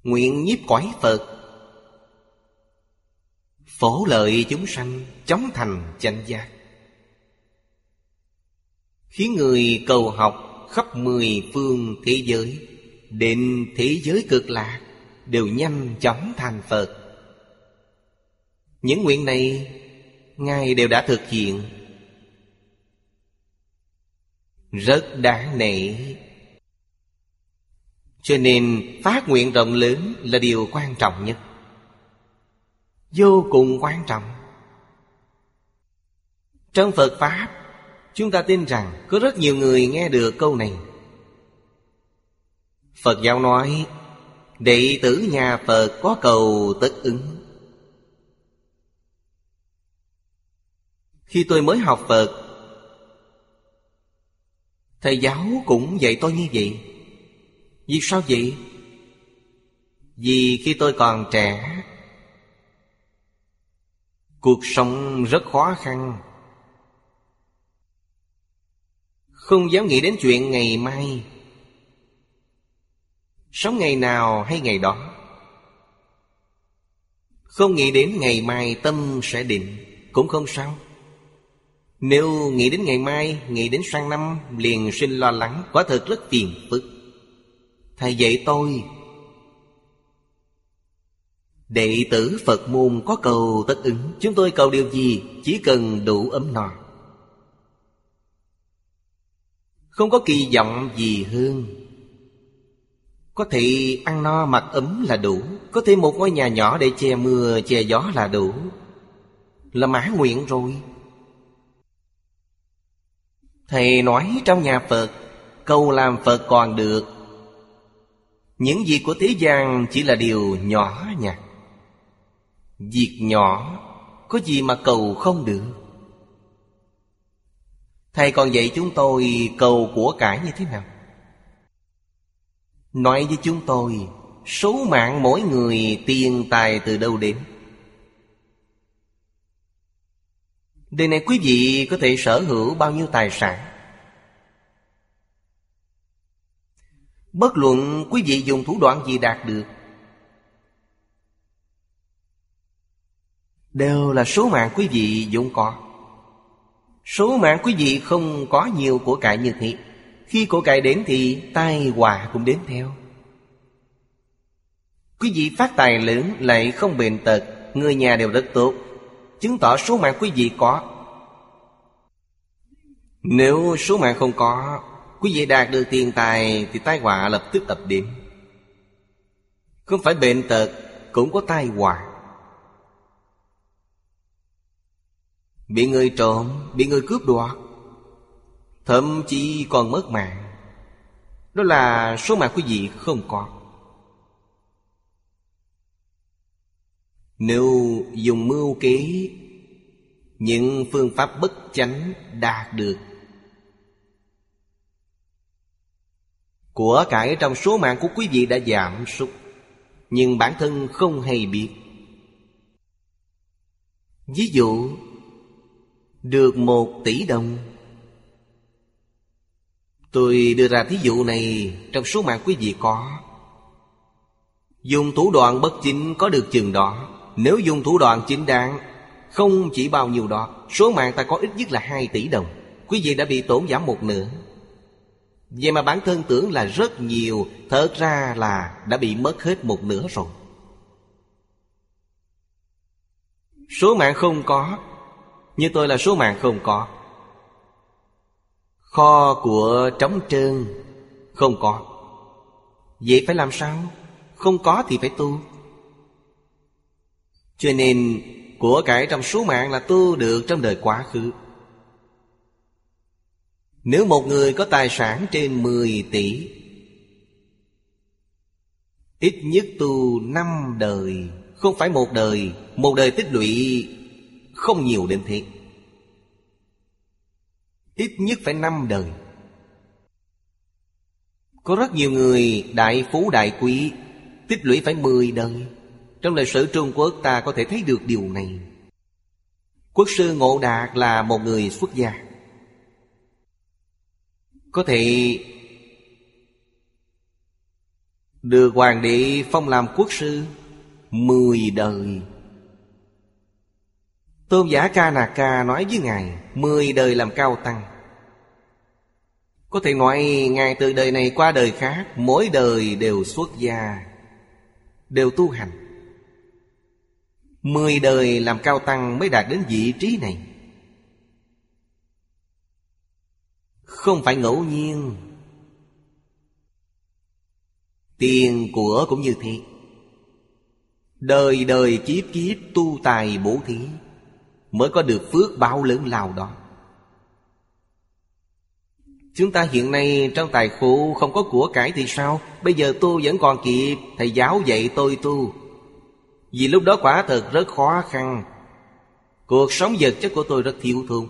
[SPEAKER 1] Nguyện nhiếp cõi Phật. Phổ lợi chúng sanh Chống thành chánh giác. Khiến người cầu học khắp mười phương thế giới, Đến thế giới cực lạc, Đều nhanh chóng thành Phật. Những nguyện này, Ngài đều đã thực hiện rất đáng nể. Cho nên phát nguyện rộng lớn là điều quan trọng nhất. Vô cùng quan trọng. Trong phật pháp, chúng ta tin rằng có rất nhiều người nghe được câu này. Phật giáo nói, đệ tử nhà phật có cầu tất ứng. Khi tôi mới học phật Thầy giáo cũng dạy tôi như vậy. Vì sao vậy? Vì khi tôi còn trẻ, Cuộc sống rất khó khăn. Không dám nghĩ đến chuyện ngày mai. Sống ngày nào hay ngày đó. Không nghĩ đến ngày mai tâm sẽ định, Cũng không sao nếu nghĩ đến ngày mai, nghĩ đến sang năm Liền sinh lo lắng, quả thật rất phiền phức. Thầy dạy tôi Đệ tử Phật môn có cầu tất ứng Chúng tôi cầu điều gì Chỉ cần đủ ấm no. Không có kỳ vọng gì hơn. Có thể ăn no mặc ấm là đủ Có thể một ngôi nhà nhỏ để che mưa che gió là đủ. Là mãn nguyện rồi. Thầy nói trong nhà Phật, Câu làm Phật còn được. Những việc của thế gian chỉ là điều nhỏ nhặt. Việc nhỏ Có gì mà cầu không được? Thầy còn dạy chúng tôi cầu của cải như thế nào? Nói với chúng tôi, Số mạng mỗi người tiền tài từ đâu đến? Đời này quý vị có thể sở hữu bao nhiêu tài sản? Bất luận quý vị dùng thủ đoạn gì đạt được, Đều là số mạng quý vị vốn có. Số mạng quý vị không có nhiều của cải như thế. Khi của cải đến thì tai họa cũng đến theo. Quý vị phát tài lớn lại không bệnh tật, Người nhà đều rất tốt. Chứng tỏ số mạng quý vị có. Nếu số mạng không có, Quý vị đạt được tiền tài Thì tai họa lập tức ập đến Không phải bệnh tật, Cũng có tai họa. Bị người trộm, Bị người cướp đoạt, Thậm chí còn mất mạng. Đó là số mạng quý vị không có. Nếu dùng mưu kế, Những phương pháp bất chánh đạt được. Của cải trong số mạng của quý vị đã giảm sút, Nhưng bản thân không hay biết. Ví dụ, Được một tỷ đồng. Tôi đưa ra thí dụ này Trong số mạng quý vị có. Dùng thủ đoạn bất chính có được chừng đó. Nếu dùng thủ đoạn chính đáng, Không chỉ bao nhiêu đó, Số mạng ta có ít nhất là 2 tỷ đồng. Quý vị đã bị tổn giảm một nửa. Vậy mà bản thân tưởng là rất nhiều, Thật ra là đã bị mất hết một nửa rồi. Số mạng không có, Như tôi là số mạng không có. Kho của trống trơn, Không có. Vậy phải làm sao? Không có thì phải tu. Cho nên, Của cải trong số mạng là tu được trong đời quá khứ. Nếu một người có tài sản trên 10 tỷ, Ít nhất tu năm đời, Không phải một đời Một đời tích lũy Không nhiều đến thế. Ít nhất phải năm đời. Có rất nhiều người, đại phú, đại quý, Tích lũy phải 10 đời. Trong lịch sử Trung Quốc, ta có thể thấy được điều này. Quốc sư Ngộ Đạt là một người xuất gia. Có thể Được hoàng đế phong làm quốc sư Mười đời. Tôn giả Ca Nà Ca nói với Ngài, Mười đời làm cao tăng. Có thể nói, Ngài từ đời này qua đời khác, Mỗi đời đều xuất gia, Đều tu hành. Mười đời làm cao tăng mới đạt đến vị trí này. Không phải ngẫu nhiên. Tiền của cũng như thế. Đời đời kiếp kiếp tu tài bổ thí Mới có được phước báo lớn lao đó. Chúng ta hiện nay trong tài khổ không có của cải thì sao? Bây giờ tu vẫn còn kịp, Thầy giáo dạy tôi tu. Vì lúc đó quả thật rất khó khăn. Cuộc sống vật chất của tôi rất thiếu thốn.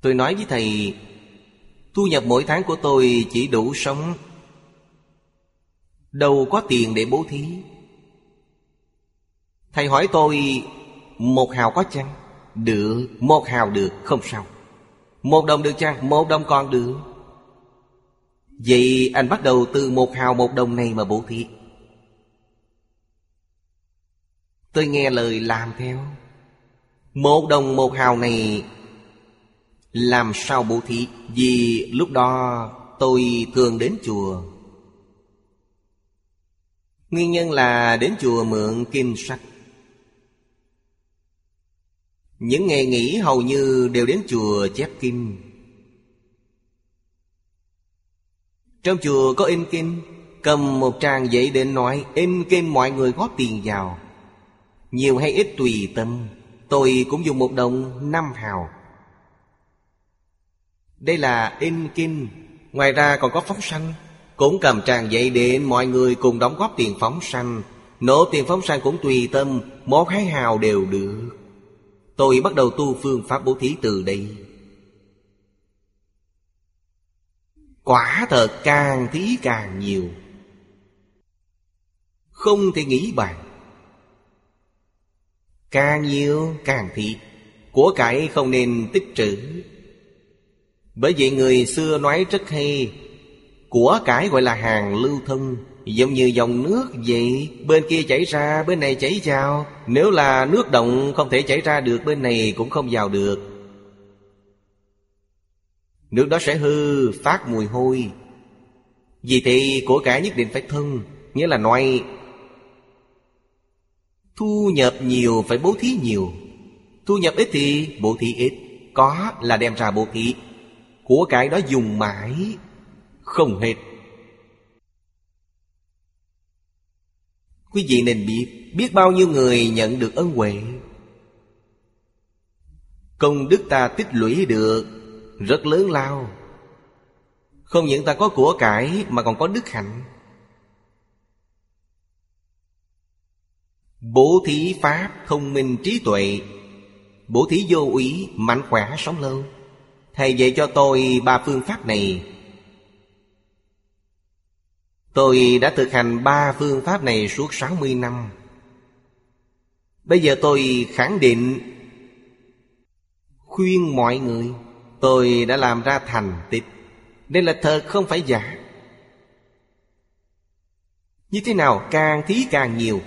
[SPEAKER 1] Tôi nói với thầy, Thu nhập mỗi tháng của tôi chỉ đủ sống. Đâu có tiền để bố thí. Thầy hỏi tôi, Một hào có chăng? Được, Một hào được, không sao. Một đồng được chăng? Một đồng còn được. Vậy anh bắt đầu từ một hào một đồng này mà bố thí. Tôi nghe lời làm theo. Một đồng một hào này làm sao bố thí? Vì lúc đó tôi thường đến chùa. Nguyên nhân là đến chùa mượn kinh sách. Những ngày nghỉ hầu như đều đến chùa chép kinh Trong chùa có in kinh Cầm một trang giấy đến nói In kinh mọi người góp tiền vào. Nhiều hay ít tùy tâm, Tôi cũng dùng một đồng năm hào. Đây là in kinh. Ngoài ra còn có phóng sanh, Cũng cầm tràng dậy đến mọi người cùng đóng góp tiền phóng sanh. Nổ tiền phóng sanh cũng tùy tâm, Một hai hào đều được. Tôi bắt đầu tu phương pháp bố thí từ đây. Quả thật càng thí càng nhiều. Không thể nghĩ bàn. Càng nhiều càng thiệt Của cải không nên tích trữ. Bởi vậy người xưa nói rất hay, Của cải gọi là hàng lưu thông, Giống như dòng nước vậy, Bên kia chảy ra, bên này chảy vào. Nếu là nước động không thể chảy ra được, Bên này cũng không vào được. Nước đó sẽ hư, phát mùi hôi. Vì thì của cải nhất định phải thân, Nghĩa là nói Thu nhập nhiều phải bố thí nhiều. Thu nhập ít thì bố thí ít. Có là đem ra bố thí. Của cái đó dùng mãi, Không hết. Quý vị nên biết Biết bao nhiêu người nhận được ân huệ. Công đức ta tích lũy được Rất lớn lao. Không những ta có của cải Mà còn có đức hạnh. Bố thí pháp thông minh trí tuệ. Bố thí vô úy, mạnh khỏe, sống lâu. Thầy dạy cho tôi ba phương pháp này. Tôi đã thực hành ba phương pháp này suốt 60 năm. Bây giờ tôi khẳng định, Khuyên mọi người, Tôi đã làm ra thành tích. Đây là thật, không phải giả. Như thế nào, càng thí càng nhiều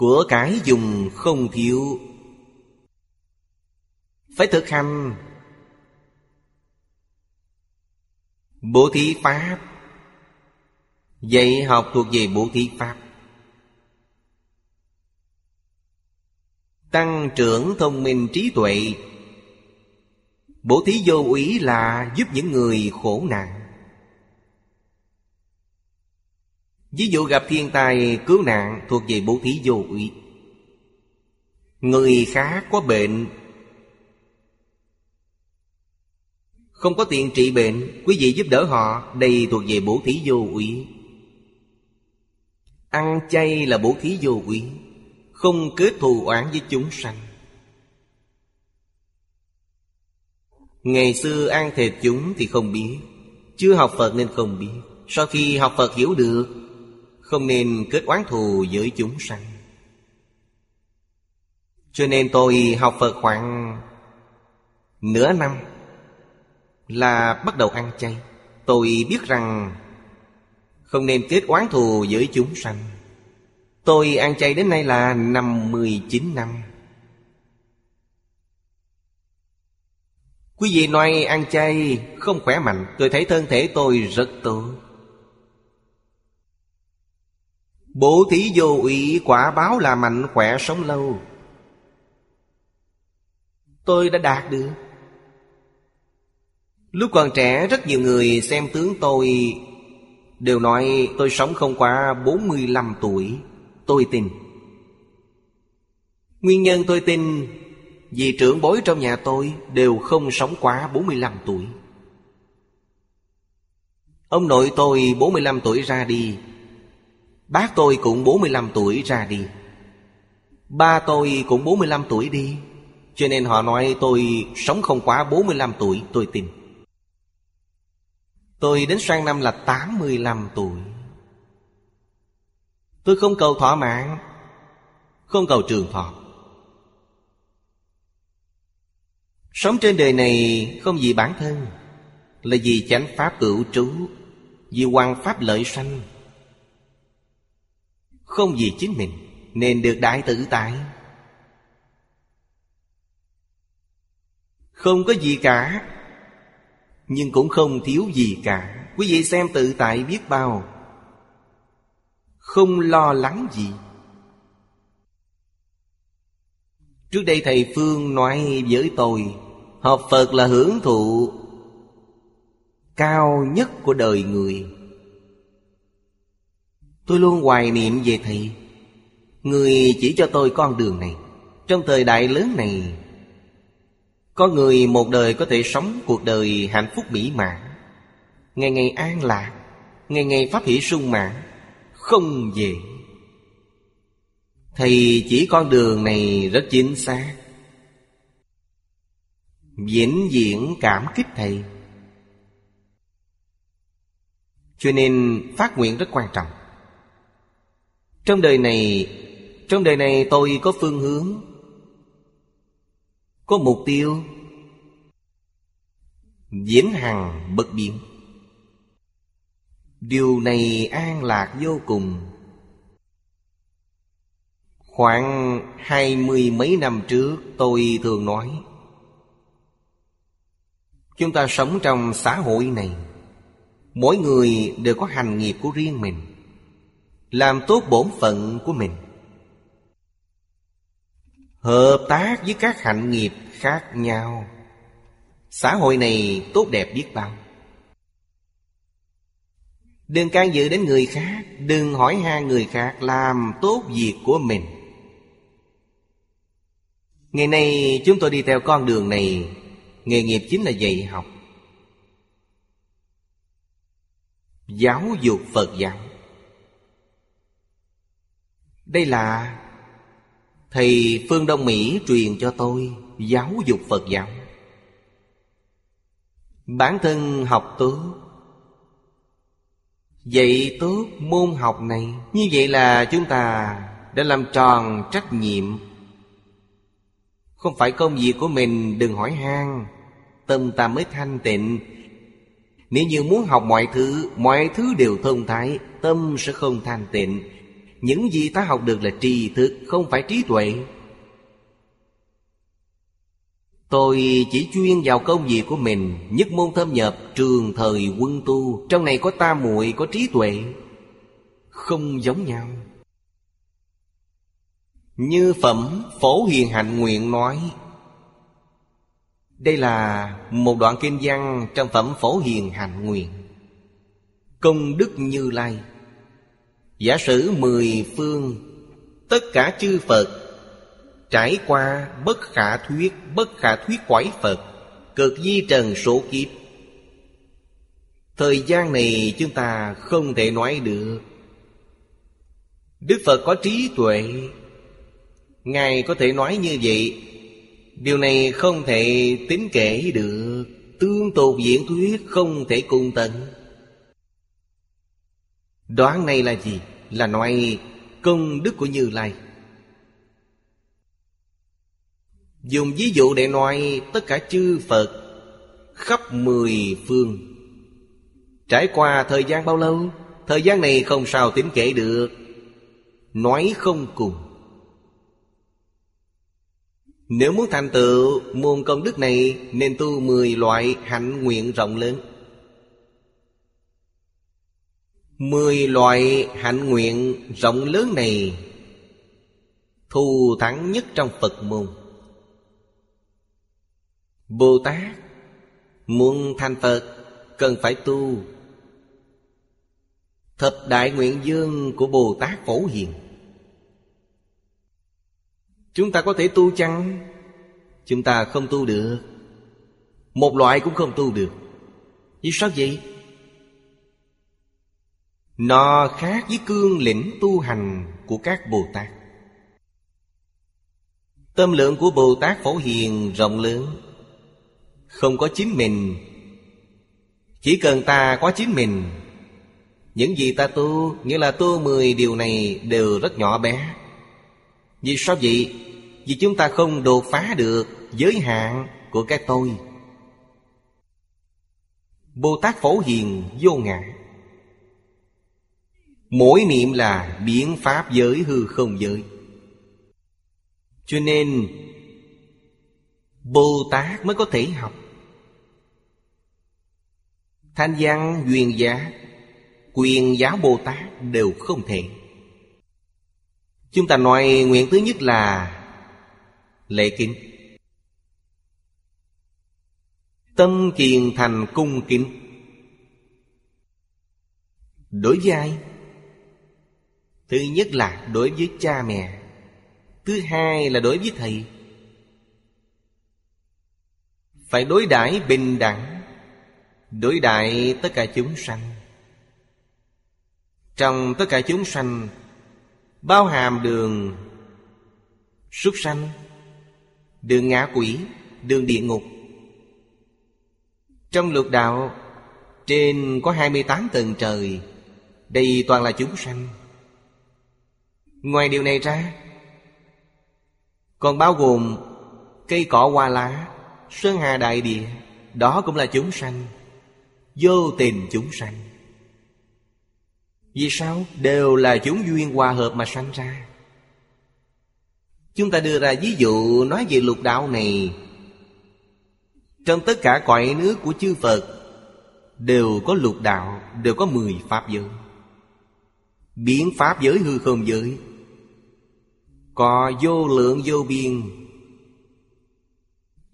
[SPEAKER 1] Của cái dùng không thiếu. Phải thực hành. Bố thí Pháp. Dạy học thuộc về bố thí Pháp. Tăng trưởng thông minh trí tuệ. Bố thí vô úy là giúp những người khổ nạn. Ví dụ gặp thiên tai cứu nạn thuộc về bố thí vô ủy Người khác có bệnh, Không có tiền trị bệnh, Quý vị giúp đỡ họ, Đây thuộc về bố thí vô ủy Ăn chay là bố thí vô ủy Không kết thù oán với chúng sanh. Ngày xưa ăn thịt chúng thì không biết, Chưa học Phật nên không biết. Sau khi học Phật hiểu được không nên kết oán thù với chúng sanh. Cho nên tôi học Phật khoảng Nửa năm là bắt đầu ăn chay. Tôi biết rằng Không nên kết oán thù với chúng sanh. Tôi ăn chay đến nay là năm 19 năm. Quý vị nói ăn chay không khỏe mạnh. Tôi thấy thân thể tôi rất tốt. Bố thí vô ủy quả báo là mạnh, khỏe sống lâu. Tôi đã đạt được. Lúc còn trẻ, rất nhiều người xem tướng tôi Đều nói tôi sống không qua 45 tuổi. Tôi tin. Nguyên nhân tôi tin, Vì trưởng bối trong nhà tôi Đều không sống quá 45 tuổi. Ông nội tôi 45 tuổi ra đi Bác tôi cũng 45 tuổi ra đi. Ba tôi cũng 45 tuổi đi. Cho nên họ nói tôi sống không quá 45 tuổi, Tôi tin. Tôi đến sang năm là 85 tuổi. Tôi không cầu thỏa mãn, Không cầu trường thọ. Sống trên đời này không vì bản thân, Là vì chánh pháp cửu trú, Vì hoàng pháp lợi sanh. Không vì chính mình Nên được đại tự tại. Không có gì cả, nhưng cũng không thiếu gì cả. Quý vị xem tự tại biết bao, Không lo lắng gì. Trước đây Thầy Phương nói với tôi, Học Phật là hưởng thụ Cao nhất của đời người. Tôi luôn hoài niệm về Thầy. Người chỉ cho tôi con đường này. Trong thời đại lớn này, Có người một đời có thể sống cuộc đời hạnh phúc mỹ mãn. Ngày ngày an lạc, Ngày ngày pháp hỷ sung mãn, Không dễ Thầy chỉ con đường này rất chính xác. Vĩnh viễn cảm kích Thầy. Cho nên phát nguyện rất quan trọng. Trong đời này, Trong đời này tôi có phương hướng, Có mục tiêu Diễn hằng bất biến. Điều này an lạc vô cùng. Khoảng hai mươi mấy năm trước tôi thường nói, Chúng ta sống trong xã hội này, Mỗi người đều có hành nghiệp của riêng mình. Làm tốt bổn phận của mình. Hợp tác với các hạnh nghiệp khác nhau. Xã hội này tốt đẹp biết bao. Đừng can dự đến người khác, Đừng hỏi han người khác Làm tốt việc của mình. Ngày nay chúng tôi đi theo con đường này, Nghề nghiệp chính là dạy học. Giáo dục Phật giáo. Đây là Thầy Phương Đông Mỹ truyền cho tôi Giáo dục Phật giáo. Bản thân học tốt Dạy tốt môn học này, Như vậy là chúng ta đã làm tròn trách nhiệm. Không phải công việc của mình đừng hỏi han, Tâm ta mới thanh tịnh. Nếu như muốn học mọi thứ Mọi thứ đều thông thái, Tâm sẽ không thanh tịnh. Những gì ta học được là tri thức, Không phải trí tuệ. Tôi chỉ chuyên vào công việc của mình, Nhất môn thâm nhập, trường thời quân tu. Trong này có ta muội, có trí tuệ. Không giống nhau. Như phẩm Phổ Hiền Hạnh Nguyện nói, Đây là một đoạn kinh văn Trong phẩm Phổ Hiền Hạnh Nguyện. Công đức Như Lai. Giả sử mười phương, Tất cả chư Phật, Trải qua bất khả thuyết, Bất khả thuyết quải Phật, Cực di trần số kiếp. Thời gian này chúng ta không thể nói được. Đức Phật có trí tuệ. Ngài có thể nói như vậy. Điều này không thể tính kể được. Tương tục diễn thuyết không thể cùng tận. Đoán này là gì? Là nói, công đức của Như Lai. Dùng ví dụ để nói, tất cả chư Phật khắp mười phương. Trải qua thời gian bao lâu? Thời gian này không sao tính kể được. Nói không cùng. Nếu muốn thành tựu môn công đức này, Nên tu mười loại hạnh nguyện rộng lớn. Mười loại hạnh nguyện rộng lớn này Thù thắng nhất trong Phật môn. Bồ Tát Muốn thành Phật, Cần phải tu. Thập đại nguyện dương của Bồ Tát Phổ Hiền. Chúng ta có thể tu chăng? Chúng ta không tu được. Một loại cũng không tu được. Vì sao vậy? Nó khác với cương lĩnh tu hành của các Bồ Tát. Tâm lượng của Bồ Tát Phổ Hiền rộng lớn. Không có chính mình. Chỉ cần ta có chính mình, Những gì ta tu, Nghĩa là tu mười điều này đều rất nhỏ bé. Vì sao vậy? Vì chúng ta không đột phá được giới hạn của cái tôi. Bồ Tát Phổ Hiền vô ngại. Mỗi niệm là biến pháp giới hư không giới. Cho nên, Bồ Tát mới có thể học. Thanh văn, duyên giá, Quyền giáo Bồ Tát đều không thể. Chúng ta nói nguyện thứ nhất là Lễ kính. Tâm kiền thành cung kính. Đối với ai? Thứ nhất là đối với cha mẹ. Thứ hai là đối với thầy. Phải đối đãi bình đẳng, Đối đại tất cả chúng sanh. Trong tất cả chúng sanh, Bao hàm đường Súc sanh, Đường ngã quỷ, Đường địa ngục. Trong lục đạo, Trên có 28 tầng trời, Đây toàn là chúng sanh. Ngoài điều này ra, Còn bao gồm Cây cỏ hoa lá, Sơn hà đại địa, Đó cũng là chúng sanh, Vô tình chúng sanh. Vì sao? Đều là chúng duyên hòa hợp mà sanh ra. Chúng ta đưa ra ví dụ nói về lục đạo này. Trong tất cả cõi nước của chư Phật, Đều có lục đạo, Đều có mười pháp giới. Biến pháp giới hư không giới có vô lượng vô biên.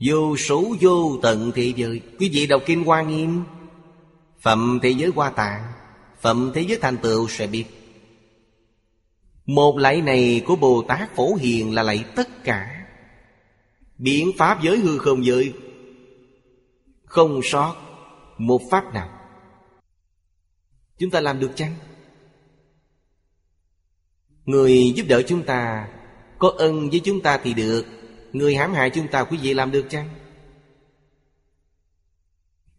[SPEAKER 1] Vô số vô tận thế giới. Quý vị đọc Kinh Hoa Nghiêm. Phẩm thế giới hoa tạng, Phẩm thế giới thành tựu sẽ biết. Một lạy này của Bồ Tát Phổ Hiền là lạy tất cả. Biến pháp giới hư không giới. Không sót một pháp nào. Chúng ta làm được chăng? Người giúp đỡ chúng ta có ân với chúng ta thì được. Người hãm hại chúng ta quý vị làm được chăng?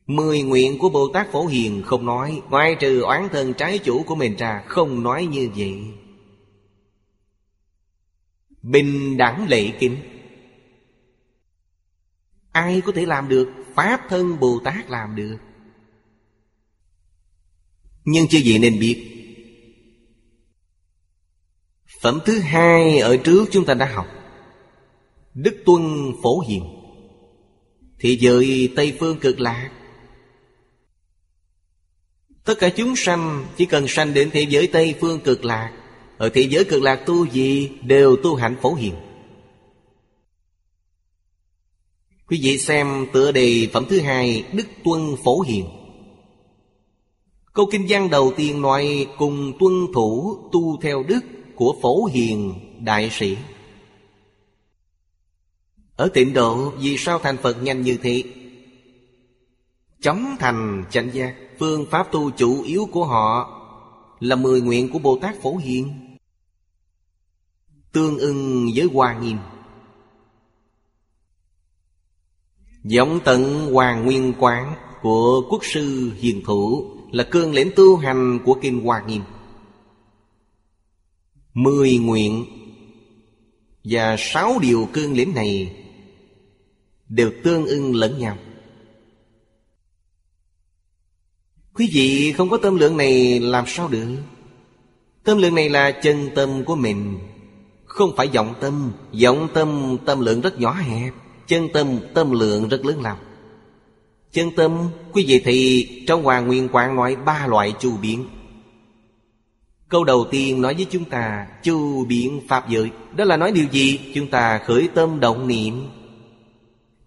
[SPEAKER 1] Mười nguyện của Bồ Tát Phổ Hiền không nói Ngoài trừ oán thân trái chủ của mình ra, Không nói như vậy. Bình đẳng lệ kính. Ai có thể làm được? Pháp thân Bồ Tát làm được. Nhưng chưa gì nên biết. Phẩm thứ hai ở trước chúng ta đã học. Đức Tuân Phổ Hiền. Thì giới Tây Phương cực lạc. Tất cả chúng sanh chỉ cần sanh đến thế giới Tây Phương cực lạc, Ở thế giới cực lạc tu gì đều tu hạnh phổ hiền. Quý vị xem tựa đề phẩm thứ hai, Đức Tuân Phổ Hiền. Câu kinh văn đầu tiên nói, Cùng tuân thủ tu theo đức của Phổ Hiền Đại Sĩ. Ở tịnh độ vì sao thành Phật nhanh như thế? Chóng thành chánh giác, Phương pháp tu chủ yếu của họ Là mười nguyện của Bồ Tát Phổ Hiền. Tương ưng với Hoa Nghiêm. Giọng tận Hoàng Nguyên Quán Của quốc sư hiền thủ Là cương lĩnh tu hành của Kinh Hoa Nghiêm. Mười nguyện. Và sáu điều cương lĩnh này Đều tương ưng lẫn nhau. Quý vị không có tâm lượng này làm sao được? Tâm lượng này là chân tâm của mình, Không phải vọng tâm. Vọng tâm tâm lượng rất nhỏ hẹp, Chân tâm tâm lượng rất lớn lao. Chân tâm, Quý vị thì trong Hoàng Nguyên Quảng nói ba loại chu biến. Câu đầu tiên nói với chúng ta, Chu biến Pháp giới. Đó là nói điều gì? Chúng ta khởi tâm động niệm.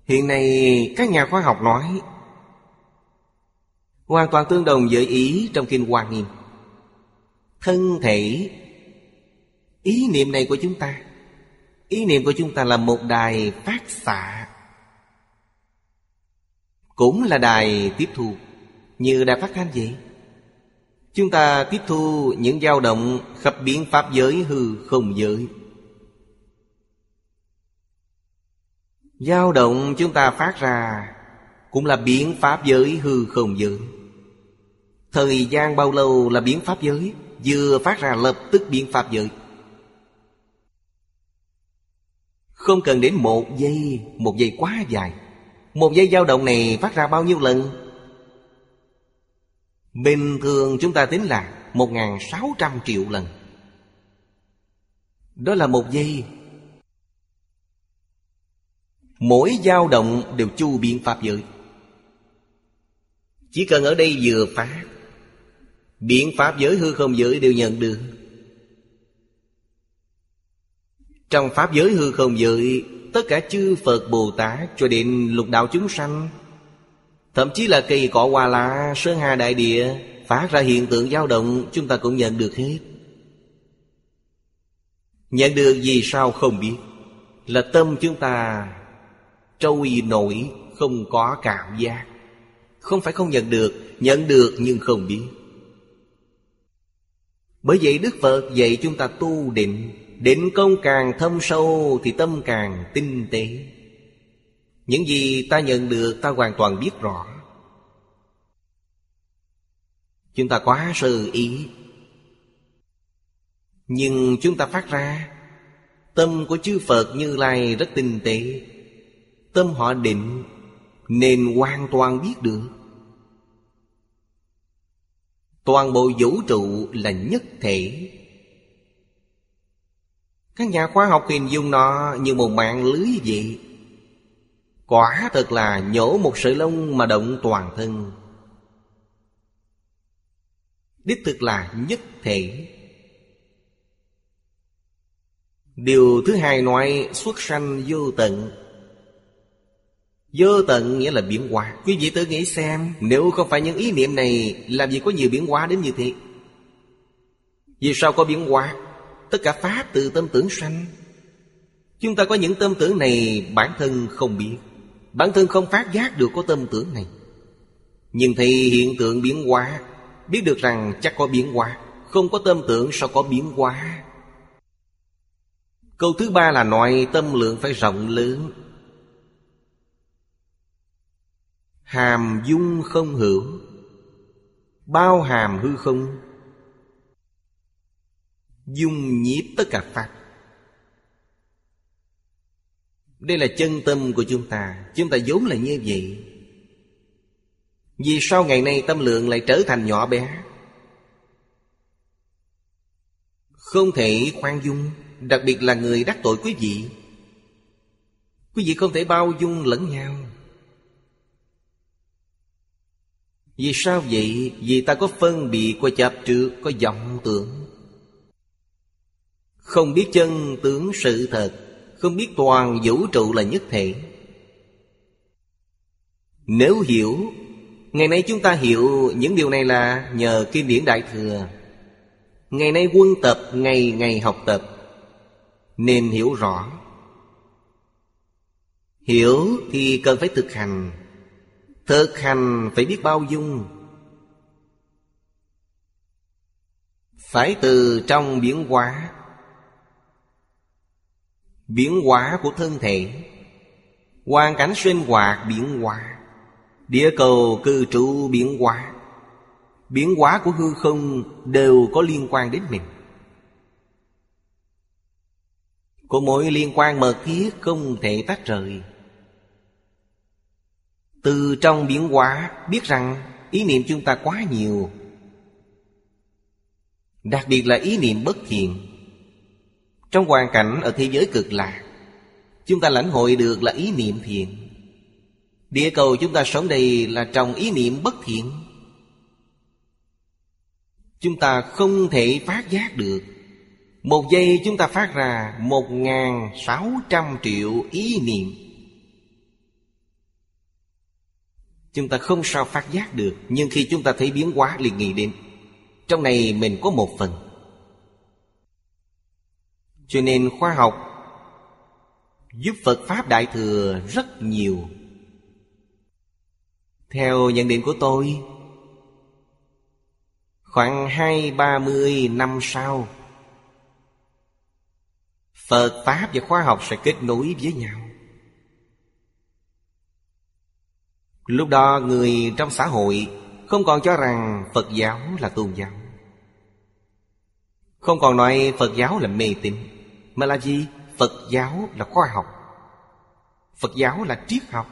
[SPEAKER 1] Hiện nay, các nhà khoa học nói, Hoàn toàn tương đồng với ý trong Kinh Hoa Nghiêm. Thân thể, Ý niệm này của chúng ta, Ý niệm của chúng ta là một đài phát xạ, Cũng là đài tiếp thu. Như đài phát thanh vậy. Chúng ta tiếp thu những dao động khắp biến pháp giới hư không giới. Dao động chúng ta phát ra Cũng là biến pháp giới hư không giới. Thời gian bao lâu là biến pháp giới? Vừa phát ra lập tức biến pháp giới. Không cần đến một giây Một giây quá dài. Một giây dao động này phát ra bao nhiêu lần? Bình thường chúng ta tính là 1.600 triệu lần. Đó là một giây. Mỗi dao động đều chu biện pháp giới. Chỉ cần ở đây vừa phá, Biện pháp giới hư không giới đều nhận được. Trong Pháp giới hư không giới, Tất cả chư Phật Bồ Tát Cho đến lục đạo chúng sanh Thậm chí là cây cỏ hoa lá, Sơn hà đại địa Phát ra hiện tượng dao động, Chúng ta cũng nhận được hết. Nhận được gì sao không biết, Là tâm chúng ta Trôi nổi, Không có cảm giác. Không phải không nhận được Nhận được nhưng không biết. Bởi vậy Đức Phật dạy chúng ta tu định Định công càng thâm sâu Thì tâm càng tinh tế. Những gì ta nhận được Ta hoàn toàn biết rõ. Chúng ta quá sơ ý. Nhưng chúng ta phát ra, Tâm của chư Phật Như Lai rất tinh tế. Tâm họ định, Nên hoàn toàn biết được. Toàn bộ vũ trụ là nhất thể. Các nhà khoa học hình dung nó như một mạng lưới vậy. Quả thật là nhổ một sợi lông mà động toàn thân. Đích thực là nhất thể. Điều thứ hai nói xuất sanh vô tận. Vô tận nghĩa là biến hóa. Quý vị tự nghĩ xem, Nếu không phải những ý niệm này, Làm gì có nhiều biến hóa đến như thế? Vì sao có biến hóa? Tất cả Pháp từ tâm tưởng sanh. Chúng ta có những tâm tưởng này, Bản thân không biết. Bản thân không phát giác được có tâm tưởng này. Nhưng thì hiện tượng biến hóa, Biết được rằng chắc có biến hóa, Không có tâm tưởng sao có biến hóa? Câu thứ ba là nói tâm lượng phải rộng lớn. Hàm dung không hữu, Bao hàm hư không? Dung nhiếp tất cả Pháp. Đây là chân tâm của chúng ta. Chúng ta vốn là như vậy. Vì sao ngày nay tâm lượng lại trở thành nhỏ bé? Không thể khoan dung Đặc biệt là người đắc tội quý vị. Quý vị không thể bao dung lẫn nhau. Vì sao vậy? Vì ta có phân biệt, có chập trước, có vọng tưởng. Không biết chân tướng sự thật. Không biết toàn vũ trụ là nhất thể. Nếu hiểu Ngày nay chúng ta hiểu những điều này là nhờ Kinh điển Đại Thừa. Ngày nay quân tập, ngày ngày học tập. Nên hiểu rõ. Hiểu thì cần phải thực hành. Thực hành phải biết bao dung. Phải từ trong biến hóa. Biến hóa của thân thể. Hoàn cảnh sinh hoạt biến hóa Địa cầu cư trụ biến hóa Biến hóa của hư không đều có liên quan đến mình. Có mối liên quan mật thiết không thể tách rời. Từ trong biến hóa biết rằng ý niệm chúng ta quá nhiều. Đặc biệt là ý niệm bất thiện. Trong hoàn cảnh ở thế giới cực lạc, Chúng ta lãnh hội được là ý niệm thiện. Địa cầu chúng ta sống đây là trong ý niệm bất thiện. Chúng ta không thể phát giác được. Một giây chúng ta phát ra Một ngàn sáu trăm triệu ý niệm. Chúng ta không sao phát giác được, Nhưng khi chúng ta thấy biến hóa liền nghĩ đến, Trong này mình có một phần. Cho nên khoa học Giúp Phật Pháp Đại Thừa rất nhiều. Theo nhận định của tôi, Khoảng hai ba mươi năm sau, Phật Pháp và khoa học sẽ kết nối với nhau. Lúc đó, người trong xã hội Không còn cho rằng Phật giáo là tôn giáo. Không còn nói Phật giáo là mê tín. Mà là gì? Phật giáo là khoa học. Phật giáo là triết học.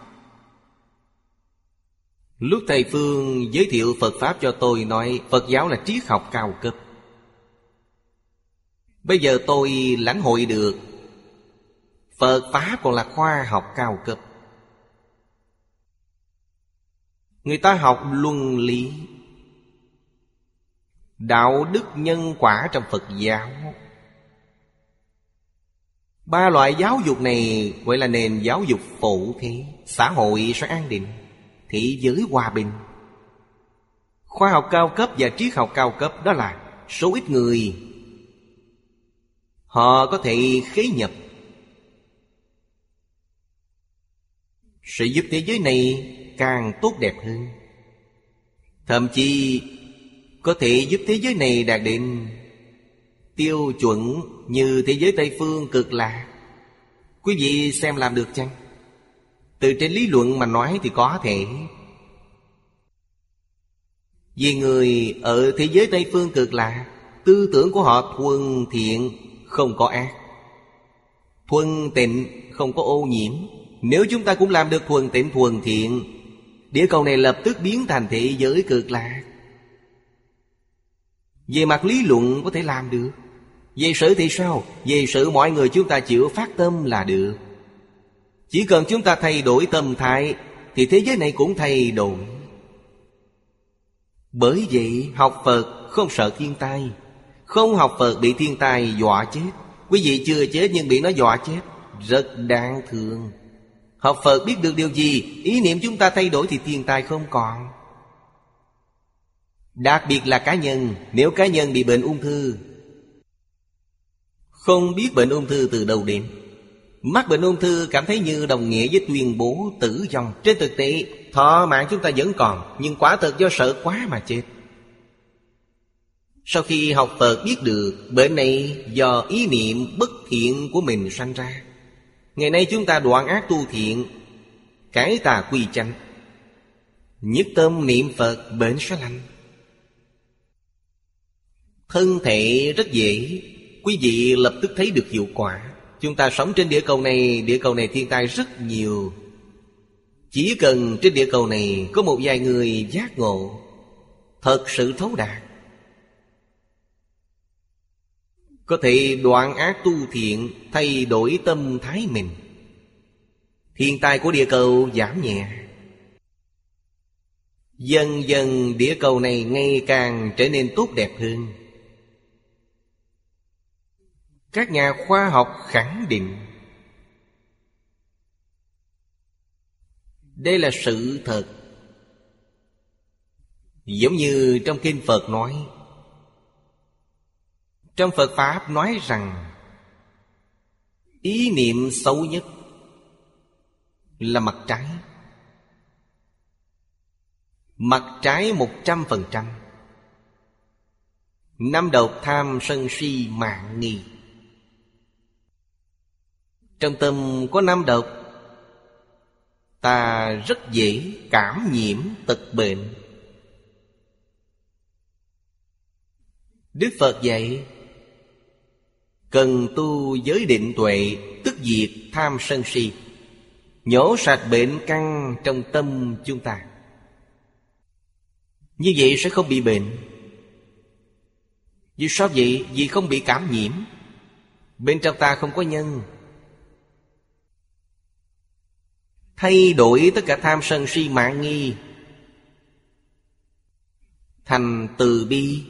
[SPEAKER 1] Lúc Thầy Phương giới thiệu Phật Pháp cho tôi nói, Phật giáo là triết học cao cấp. Bây giờ tôi lãnh hội được. Phật Pháp còn là khoa học cao cấp. Người ta học luân lý, Đạo đức nhân quả trong Phật giáo. Ba loại giáo dục này, gọi là nền giáo dục phổ thế. Xã hội sẽ an định, Thị giới hòa bình. Khoa học cao cấp và triết học cao cấp Đó là số ít người. Họ có thể khế nhập. Sẽ giúp thế giới này càng tốt đẹp hơn. Thậm chí, có thể giúp thế giới này đạt đến tiêu chuẩn như thế giới Tây Phương cực lạc Quý vị xem làm được chăng? Từ trên lý luận mà nói thì có thể. Vì người ở thế giới Tây Phương cực lạc Tư tưởng của họ thuần thiện, không có ác. Thuần tịnh, không có ô nhiễm. Nếu chúng ta cũng làm được thuần tịnh, thuần thiện, Địa cầu này lập tức biến thành thế giới cực lạc Về mặt lý luận có thể làm được. Về sự thì sao? Về sự mọi người chúng ta chịu phát tâm là được. Chỉ cần chúng ta thay đổi tâm thái, Thì thế giới này cũng thay đổi. Bởi vậy, học Phật không sợ thiên tai. Không học Phật bị thiên tai dọa chết. Quý vị chưa chết nhưng bị nó dọa chết, Rất đáng thương. Học Phật biết được điều gì? Ý niệm chúng ta thay đổi thì thiên tai không còn. Đặc biệt là cá nhân. Nếu cá nhân bị bệnh ung thư không biết bệnh ung thư từ đầu đến. Mắc bệnh ung thư cảm thấy như đồng nghĩa với tuyên bố tử vong. Trên thực tế, Thọ mạng chúng ta vẫn còn, Nhưng quả thật do sợ quá mà chết. Sau khi học Phật biết được, Bệnh này do ý niệm bất thiện của mình sanh ra. Ngày nay chúng ta đoạn ác tu thiện, Cải tà quy chánh. Nhất tâm niệm Phật, bệnh sẽ lành. Thân thể rất dễ Quý vị lập tức thấy được hiệu quả. Chúng ta sống trên địa cầu này, Địa cầu này thiên tai rất nhiều. Chỉ cần trên địa cầu này Có một vài người giác ngộ, Thật sự thấu đạt. Có thể đoạn ác tu thiện, Thay đổi tâm thái mình. Thiên tai của địa cầu giảm nhẹ. Dần dần địa cầu này ngày càng trở nên tốt đẹp hơn. Các nhà khoa học khẳng định, Đây là sự thật. Giống như trong Kinh Phật nói, trong Phật Pháp nói rằng, Ý niệm xấu nhất Là mặt trái. Mặt trái một trăm phần trăm. Năm độc tham sân si mạng nghi. Trong tâm có năm độc, Ta rất dễ cảm nhiễm tật bệnh. Đức Phật dạy, Cần tu giới định tuệ, Tức diệt tham sân si, Nhổ sạch bệnh căn trong tâm chúng ta. Như vậy sẽ không bị bệnh. Vì sao vậy? Vì không bị cảm nhiễm. Bên trong ta không có nhân. Thay đổi tất cả tham sân si mạng nghi. Thành từ bi.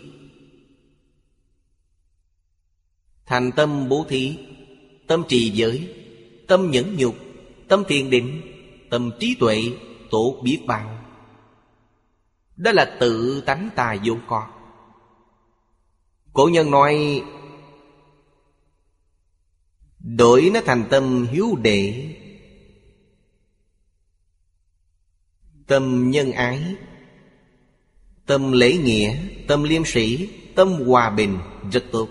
[SPEAKER 1] Thành tâm bố thí, Tâm trì giới, Tâm nhẫn nhục, Tâm thiền định, Tâm trí tuệ, tổ biết bao. Đó là tự tánh ta vô con. Cổ nhân nói, Đổi nó thành tâm hiếu đệ Tâm nhân ái Tâm lễ nghĩa Tâm liêm sĩ Tâm hòa bình Rất tốt.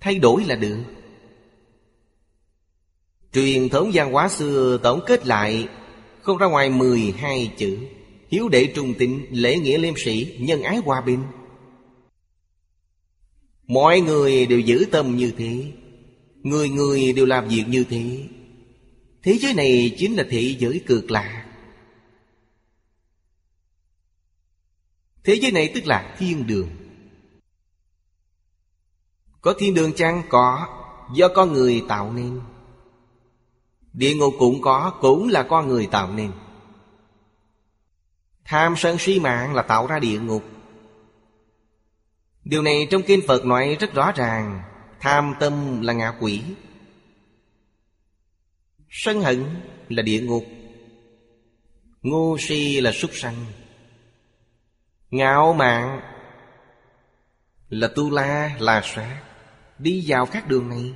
[SPEAKER 1] Thay đổi là được. Truyền thống văn hóa xưa tổng kết lại Không ra ngoài 12 chữ Hiếu đệ trung tín, lễ nghĩa liêm sĩ, nhân ái hòa bình. Mọi người đều giữ tâm như thế Người người đều làm việc như thế. Thế giới này chính là thế giới cực lạc. Thế giới này tức là thiên đường. Có thiên đường chăng? Có. Do con người tạo nên. Địa ngục cũng có, Cũng là con người tạo nên. Tham sân si mạng là tạo ra địa ngục. Điều này trong Kinh Phật nói rất rõ ràng. Tham tâm là ngạ quỷ. Sân hận là địa ngục. Ngu si là súc sanh. Ngạo mạn. Là tu la là sát. Đi vào các đường này.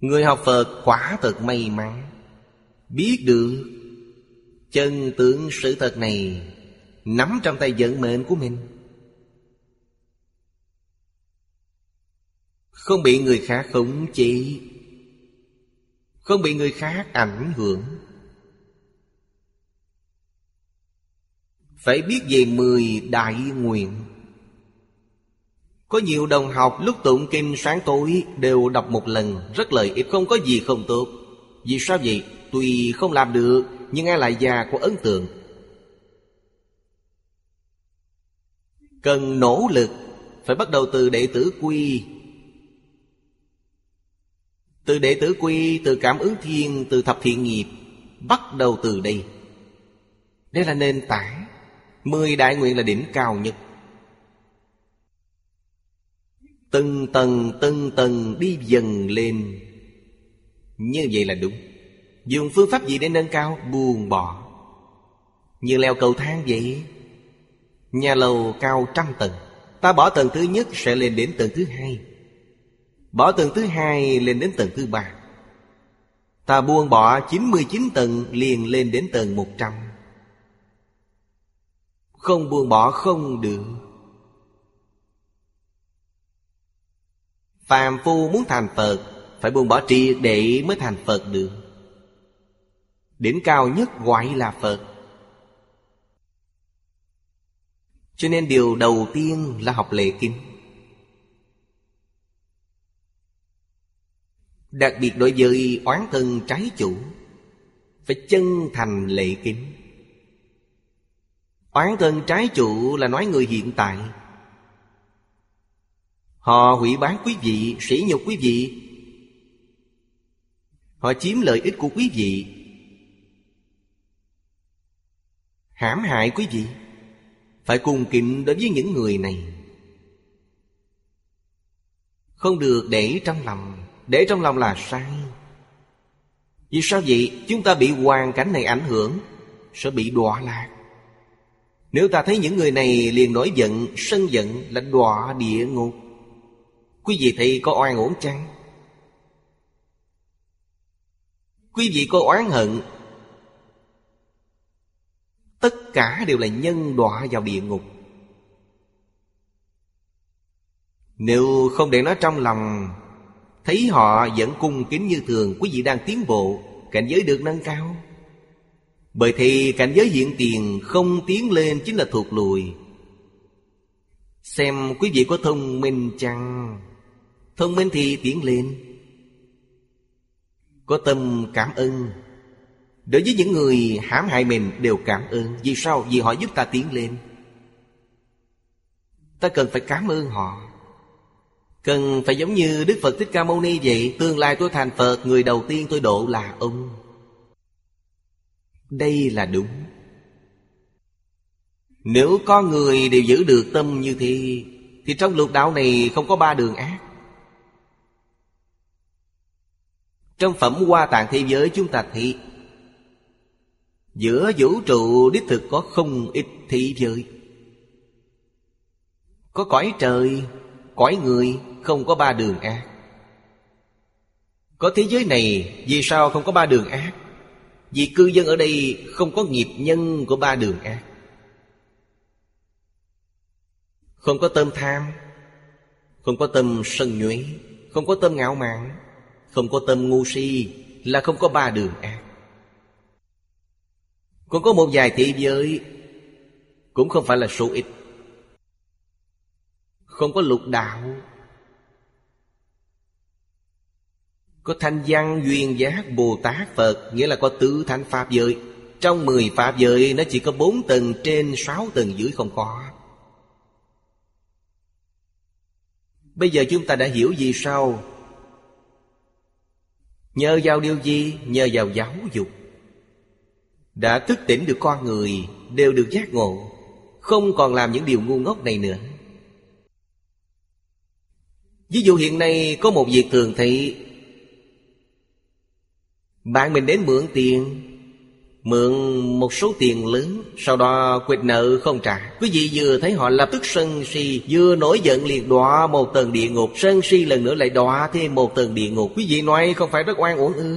[SPEAKER 1] Người học Phật quả thật may mắn. Biết được Chân tướng sự thật này, Nắm trong tay vận mệnh của mình. Không bị người khác khống chế. Không bị người khác ảnh hưởng. Phải biết về mười đại nguyện. Có nhiều đồng học lúc tụng kinh sáng tối Đều đọc một lần, Rất lợi ích, không có gì không tốt. Vì sao vậy? Tuy không làm được, Nhưng ai lại già có ấn tượng? Cần nỗ lực, Phải bắt đầu từ đệ tử quy. Từ đệ tử quy, Từ cảm ứng thiên, Từ thập thiện nghiệp, Bắt đầu từ đây. Đây là nền tảng Mười đại nguyện là đỉnh cao nhất. Từng tầng từng tầng đi dần lên. Như vậy là đúng. Dùng phương pháp gì để nâng cao? Buông bỏ. Như leo cầu thang vậy. Nhà lầu cao trăm tầng. Ta bỏ tầng thứ nhất sẽ lên đến tầng thứ hai. Bỏ tầng thứ hai lên đến tầng thứ ba. Ta buông bỏ 99 tầng liền lên đến tầng 100 không buông bỏ, không được. Phàm phu muốn thành Phật, Phải buông bỏ triệt để mới thành Phật được. Đỉnh cao nhất gọi là Phật. Cho nên điều đầu tiên là học lệ kinh Đặc biệt đối với oán thân trái chủ, Phải chân thành lệ kính. Oán thân trái chủ là nói người hiện tại. Họ hủy bán quý vị, sỉ nhục quý vị. Họ chiếm lợi ích của quý vị. Hãm hại quý vị. Phải cùng kính đối với những người này. Không được để trong lòng. Để trong lòng là sai. Vì sao vậy? Chúng ta bị hoàn cảnh này ảnh hưởng Sẽ bị đọa lạc. Nếu ta thấy những người này liền nổi giận, Sân giận là đọa địa ngục. Quý vị thấy có oan uổng chăng? Quý vị có oán hận? Tất cả đều là nhân đọa vào địa ngục. Nếu không để nó trong lòng, Thấy họ vẫn cung kính như thường, Quý vị đang tiến bộ, Cảnh giới được nâng cao. Bởi thì cảnh giới hiện tiền Không tiến lên chính là thuộc lùi. Xem quý vị có thông minh chăng? Thông minh thì tiến lên. Có tâm cảm ơn. Đối với những người hãm hại mình đều cảm ơn. Vì sao? Vì họ giúp ta tiến lên. Ta cần phải cảm ơn họ. Cần phải giống như Đức Phật Thích Ca Mâu Ni vậy. Tương lai tôi thành Phật, Người đầu tiên tôi độ là ông. Đây là đúng. Nếu có người đều giữ được tâm như thế Thì trong lục đạo này không có ba đường ác. Trong phẩm Hoa Tạng Thế Giới chúng ta thì Giữa vũ trụ đích thực có không ít thị giới. Có cõi trời, cõi người không có ba đường ác. Có thế giới này vì sao không có ba đường ác? Vì cư dân ở đây không có nghiệp nhân của ba đường ác. Không có tâm tham, Không có tâm sân nhuế, Không có tâm ngạo mạn, Không có tâm ngu si Là không có ba đường ác. Còn có một vài thị giới Cũng không phải là số ít. Không có lục đạo Có thanh văn, duyên giác Bồ Tát Phật, Nghĩa là có tứ thánh Pháp giới. Trong mười Pháp giới, Nó chỉ có bốn tầng trên sáu tầng dưới không có. Bây giờ chúng ta đã hiểu gì sao. Nhờ vào điều gì? Nhờ vào giáo dục. Đã thức tỉnh được con người, Đều được giác ngộ. Không còn làm những điều ngu ngốc này nữa. Ví dụ hiện nay có một việc thường thấy. Bạn mình đến mượn tiền. Mượn một số tiền lớn, Sau đó quỵt nợ không trả. Quý vị vừa thấy họ lập tức sân si, Vừa nổi giận liền đọa một tầng địa ngục. Sân si lần nữa lại đọa thêm một tầng địa ngục. Quý vị nói không phải rất oan uổng ư?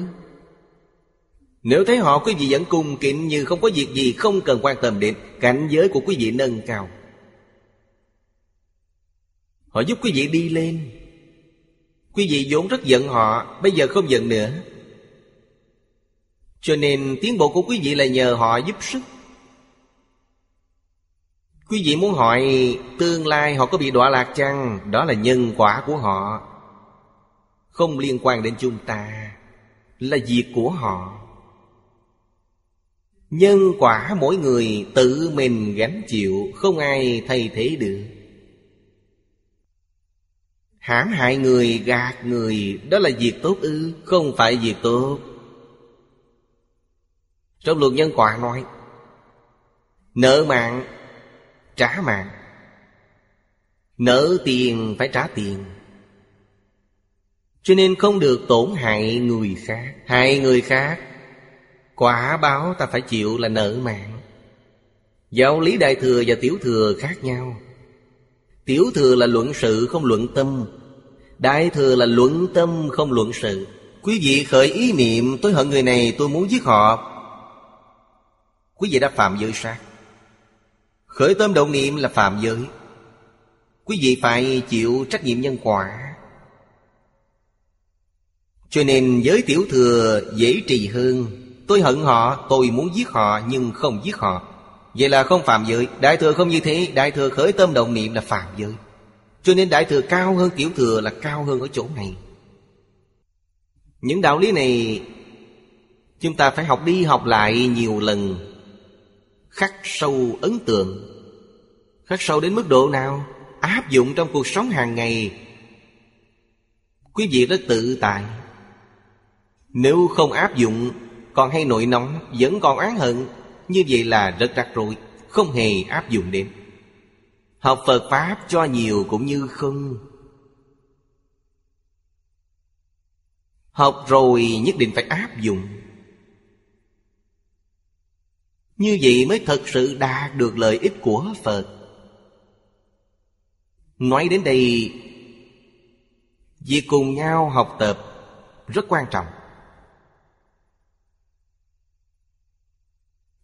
[SPEAKER 1] Nếu thấy họ, quý vị vẫn cung kính Như không có việc gì không cần quan tâm đến. Cảnh giới của quý vị nâng cao. Họ giúp quý vị đi lên. Quý vị vốn rất giận họ, Bây giờ không giận nữa cho nên tiến bộ của quý vị là nhờ họ giúp sức. Quý vị muốn hỏi tương lai họ có bị đọa lạc chăng? Đó là nhân quả của họ. Không liên quan đến chúng ta Là việc của họ. Nhân quả mỗi người tự mình gánh chịu Không ai thay thế được. Hãm hại người, gạt người Đó là việc tốt ư? Không phải việc tốt trong luật nhân quả nói, Nợ mạng, Trả mạng. Nợ tiền phải trả tiền. Cho nên không được tổn hại người khác. Hại người khác, Quả báo ta phải chịu là nợ mạng. Giáo lý đại thừa và tiểu thừa khác nhau. Tiểu thừa là luận sự, không luận tâm. Đại thừa là luận tâm, không luận sự. Quý vị khởi ý niệm, tôi hận người này, tôi muốn giết họ. Quý vị đã phạm giới sát. Khởi tâm động niệm là phạm giới. Quý vị phải chịu trách nhiệm nhân quả. Cho nên giới tiểu thừa dễ trì hơn. Tôi hận họ, tôi muốn giết họ nhưng không giết họ. Vậy là không phạm giới. Đại thừa không như thế. Đại thừa khởi tâm động niệm là phạm giới. Cho nên đại thừa cao hơn tiểu thừa là cao hơn ở chỗ này. Những đạo lý này Chúng ta phải học đi học lại nhiều lần khắc sâu ấn tượng. Khắc sâu đến mức độ nào? Áp dụng trong cuộc sống hàng ngày. Quý vị rất tự tại. Nếu không áp dụng, còn hay nổi nóng, vẫn còn oán hận, như vậy là rất rắc rối, không hề áp dụng đến. Học phật pháp cho nhiều cũng như không. Học rồi nhất định phải áp dụng như vậy mới thật sự đạt được lợi ích của Phật. Nói đến đây, Việc cùng nhau học tập rất quan trọng.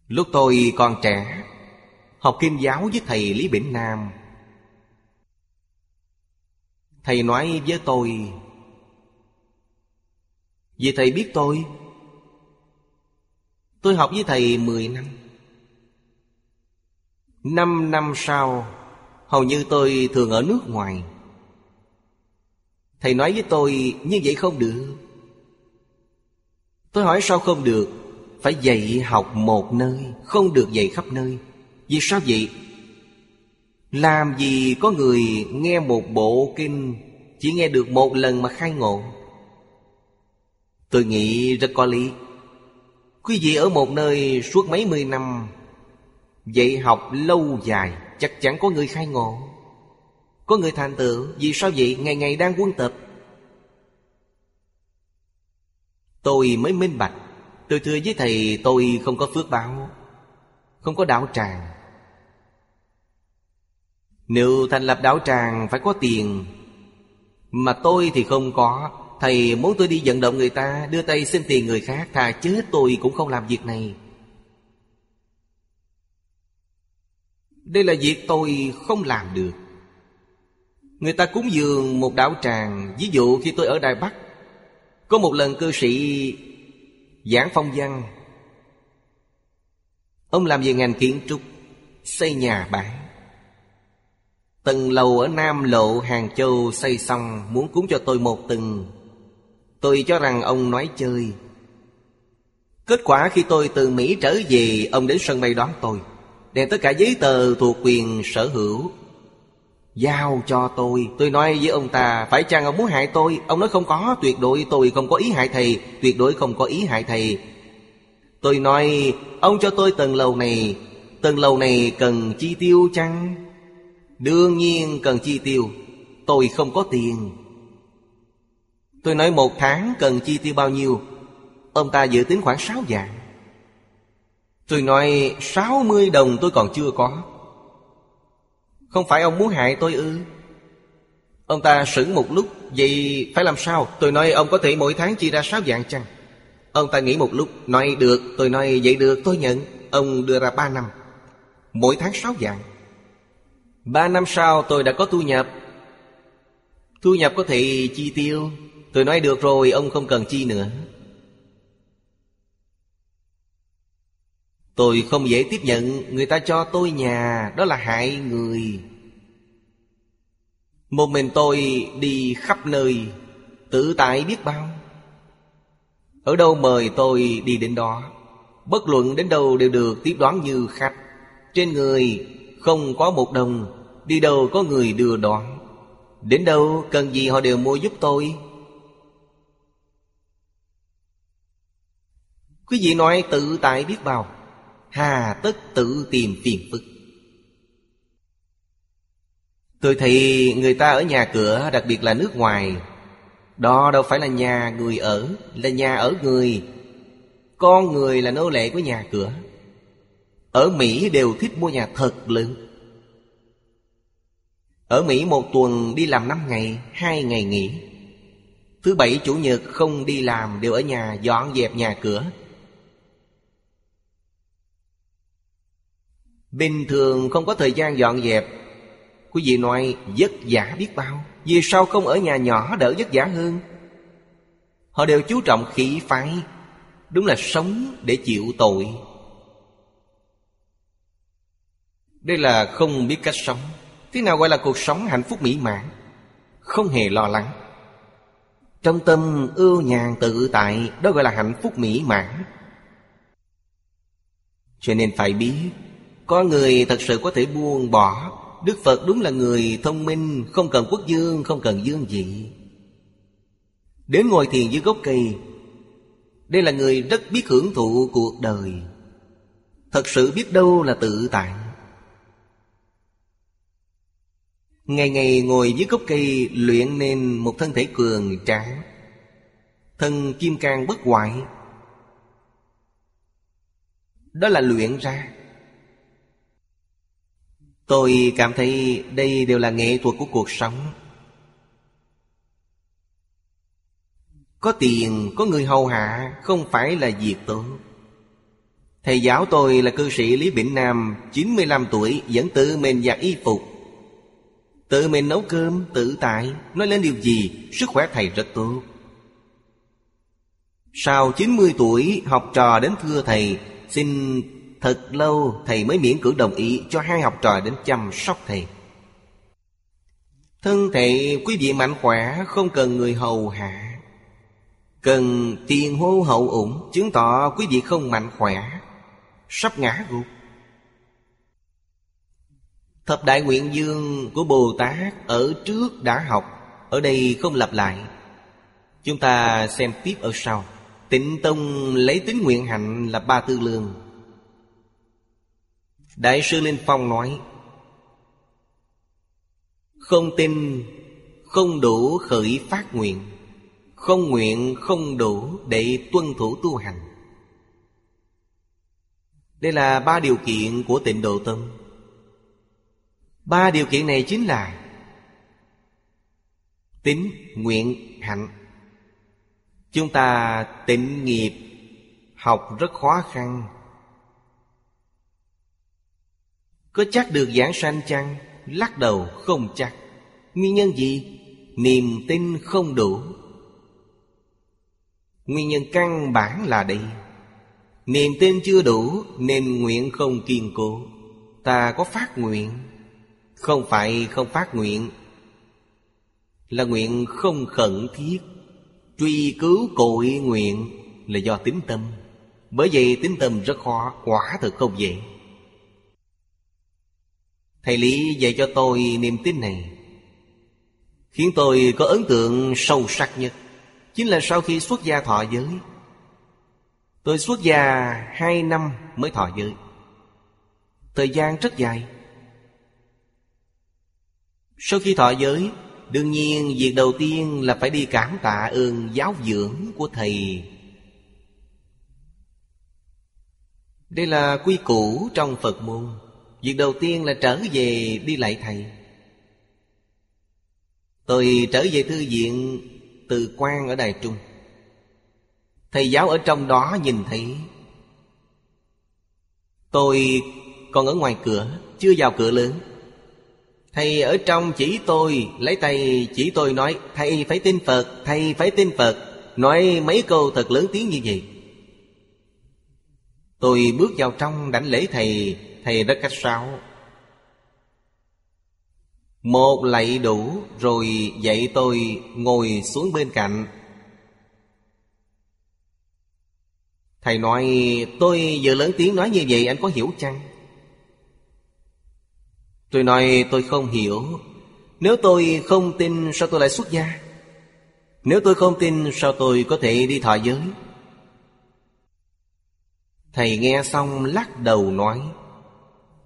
[SPEAKER 1] Lúc tôi còn trẻ, Học kinh giáo với thầy Lý Bỉnh Nam, Thầy nói với tôi, Vì thầy biết tôi Tôi học với thầy 10 năm. Năm năm sau, Hầu như tôi thường ở nước ngoài. Thầy nói với tôi, như vậy không được. Tôi hỏi, sao không được? Phải dạy học một nơi, Không được dạy khắp nơi. Vì sao vậy? Làm gì có người nghe một bộ kinh, Chỉ nghe được một lần mà khai ngộ? Tôi nghĩ rất có lý. Quý vị ở một nơi suốt mấy mươi năm vậy học lâu dài, Chắc chắn có người khai ngộ. Có người thành tựu, Vì sao vậy? Ngày ngày đang quân tập. Tôi mới minh bạch. Tôi thưa với thầy, tôi không có phước báo, Không có đạo tràng. Nếu thành lập đạo tràng phải có tiền, Mà tôi thì không có. Thầy muốn tôi đi vận động người ta, Đưa tay xin tiền người khác, Thà chết tôi cũng không làm việc này. Đây là việc tôi không làm được. Người ta cúng dường một đạo tràng. Ví dụ khi tôi ở Đài Bắc, Có một lần cư sĩ giảng phong văn, Ông làm về ngành kiến trúc, Xây nhà bản Tầng lầu ở Nam Lộ, Hàng Châu xây xong, Muốn cúng cho tôi một tầng. Tôi cho rằng ông nói chơi. Kết quả khi tôi từ Mỹ trở về, Ông đến sân bay đón tôi. Để tất cả giấy tờ thuộc quyền sở hữu. Giao cho tôi. Tôi nói với ông ta, Phải chăng ông muốn hại tôi? Ông nói, không có, Tuyệt đối tôi không có ý hại thầy, Tuyệt đối không có ý hại thầy. Tôi nói, Ông cho tôi tầng lầu này, Tầng lầu này cần chi tiêu chăng? Đương nhiên cần chi tiêu. Tôi không có tiền. Tôi nói, một tháng cần chi tiêu bao nhiêu? Ông ta dự tính khoảng 6 vạn. Tôi nói 60 đồng tôi còn chưa có. Không phải ông muốn hại tôi ư? Ông ta sững một lúc, Vậy phải làm sao? Tôi nói, ông có thể mỗi tháng chi ra 6 vạn chăng? Ông ta nghĩ một lúc, Nói được, Tôi nói, vậy được, tôi nhận. Ông đưa ra 3 năm. Mỗi tháng 6 vạn Ba năm sau, tôi đã có thu nhập. Thu nhập có thể chi tiêu. Tôi nói, được rồi, ông không cần chi nữa. Tôi không dễ tiếp nhận, Người ta cho tôi nhà, Đó là hại người. Một mình tôi đi khắp nơi, Tự tại biết bao. Ở đâu mời tôi đi đến đó, Bất luận đến đâu đều được tiếp đón như khách. Trên người không có một đồng, Đi đâu có người đưa đón. Đến đâu cần gì họ đều mua giúp tôi. Quý vị nói tự tại biết bao. Hà tất tự tìm phiền phức. Tôi thấy người ta ở nhà cửa, Đặc biệt là nước ngoài, Đó đâu phải là nhà người ở, Là nhà ở người. Con người là nô lệ của nhà cửa. Ở Mỹ đều thích mua nhà thật lớn. Ở Mỹ một tuần đi làm năm ngày, hai ngày nghỉ. Thứ bảy, chủ nhật không đi làm Đều ở nhà, dọn dẹp nhà cửa. Bình thường không có thời gian dọn dẹp. Quý vị nói, vất vả biết bao, Vì sao không ở nhà nhỏ đỡ vất vả hơn? Họ đều chú trọng khí phái Đúng là sống để chịu tội. Đây là không biết cách sống. Thế nào gọi là cuộc sống hạnh phúc mỹ mãn? Không hề lo lắng. Trong tâm ưu nhàn tự tại, Đó gọi là hạnh phúc mỹ mãn. Cho nên phải biết có người thật sự có thể buông bỏ. Đức Phật đúng là người thông minh Không cần quốc dương, không cần dương vị. Đến ngồi thiền dưới gốc cây Đây là người rất biết hưởng thụ cuộc đời. Thật sự biết đâu là tự tại. Ngày ngày ngồi dưới gốc cây Luyện nên một thân thể cường tráng. Thân kim cang bất hoại. Đó là luyện ra. Tôi cảm thấy đây đều là nghệ thuật của cuộc sống. Có tiền, có người hầu hạ Không phải là việc tốt. Thầy giáo tôi là cư sĩ Lý Bỉnh Nam 95 tuổi vẫn tự mình giặt y phục. Tự mình nấu cơm, tự tại Nói lên điều gì, sức khỏe thầy rất tốt. Sau 90 tuổi học trò đến thưa thầy Xin Thật lâu thầy mới miễn cưỡng đồng ý cho hai học trò đến chăm sóc thầy. Thân thể quý vị mạnh khỏe, không cần người hầu hạ. Cần tiền hô hậu ủng, Chứng tỏ quý vị không mạnh khỏe. Sắp ngã gục. Thập đại nguyện dương của Bồ Tát Ở trước đã học, Ở đây không lặp lại. Chúng ta xem tiếp ở sau. Tịnh Tông lấy tính nguyện hạnh là ba tư lương. Đại sư Linh Phong nói Không tin không đủ khởi phát nguyện Không nguyện không đủ để tuân thủ tu hành. Đây là ba điều kiện của tịnh độ tâm. Ba điều kiện này chính là Tính, nguyện, hạnh. Chúng ta tịnh nghiệp Học rất khó khăn. Có chắc được giảng sanh chăng? Lắc đầu, không chắc. Nguyên nhân gì? Niềm tin không đủ. Nguyên nhân căn bản là đây. Niềm tin chưa đủ, Nên nguyện không kiên cố. Ta có phát nguyện. Không phải không phát nguyện. Là nguyện không khẩn thiết. Truy cứu cội nguyện Là do tính tâm. Bởi vậy tính tâm rất khó, Quả thật không dễ. Thầy Lý dạy cho tôi niềm tin này, Khiến tôi có ấn tượng sâu sắc nhất. Chính là sau khi xuất gia thọ giới, Tôi xuất gia hai năm mới thọ giới. Thời gian rất dài. Sau khi thọ giới, Đương nhiên việc đầu tiên là phải đi cảm tạ ơn giáo dưỡng của Thầy. Đây là quy củ trong Phật môn. Việc đầu tiên là trở về đi lại Thầy. Tôi trở về thư viện Từ quan ở Đài Trung. Thầy giáo ở trong đó nhìn thấy. Tôi còn ở ngoài cửa, Chưa vào cửa lớn. Thầy ở trong chỉ tôi, Lấy tay chỉ tôi nói, Thầy phải tin Phật, Thầy phải tin Phật. Nói mấy câu thật lớn tiếng như vậy. Tôi bước vào trong đảnh lễ thầy Thầy rất cách sáo. Một lạy đủ, Rồi dạy tôi ngồi xuống bên cạnh. Thầy nói, tôi vừa lớn tiếng nói như vậy, anh có hiểu chăng? Tôi nói, tôi không hiểu. Nếu tôi không tin, sao tôi lại xuất gia? Nếu tôi không tin, sao tôi có thể đi thọ giới? Thầy nghe xong lắc đầu nói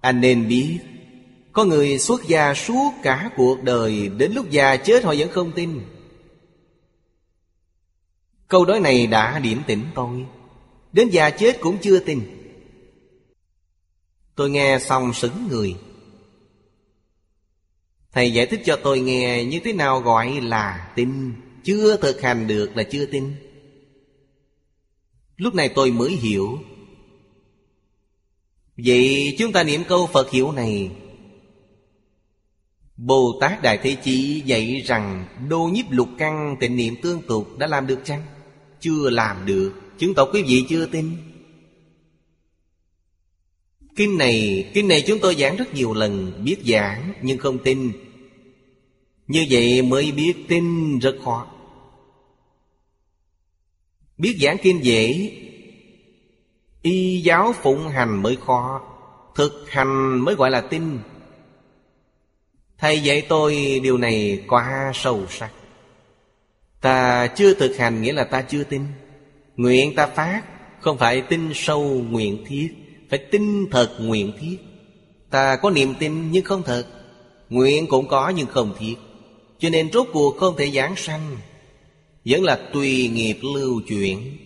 [SPEAKER 1] anh nên biết, Có người xuất gia suốt cả cuộc đời, Đến lúc già chết họ vẫn không tin. Câu nói này đã điểm tỉnh tôi, Đến già chết cũng chưa tin. Tôi nghe xong sững người. Thầy giải thích cho tôi nghe như thế nào gọi là tin, Chưa thực hành được là chưa tin. Lúc này tôi mới hiểu Vậy chúng ta niệm câu Phật hiệu này. Bồ Tát Đại Thế Chí dạy rằng, Đô nhiếp lục căn tịnh niệm tương tục đã làm được chăng? Chưa làm được. Chứng tỏ quý vị chưa tin. Kinh này Kinh này chúng tôi giảng rất nhiều lần, Biết giảng nhưng không tin. Như vậy mới biết tin rất khó. Biết giảng kinh dễ Y giáo phụng hành mới khó, Thực hành mới gọi là tin. Thầy dạy tôi điều này quá sâu sắc. Ta chưa thực hành nghĩa là ta chưa tin. Nguyện ta phát, Không phải tin sâu nguyện thiết, Phải tin thật nguyện thiết. Ta có niềm tin nhưng không thật, Nguyện cũng có nhưng không thiết. Cho nên rốt cuộc không thể giảng sanh, Vẫn là tùy nghiệp lưu chuyển.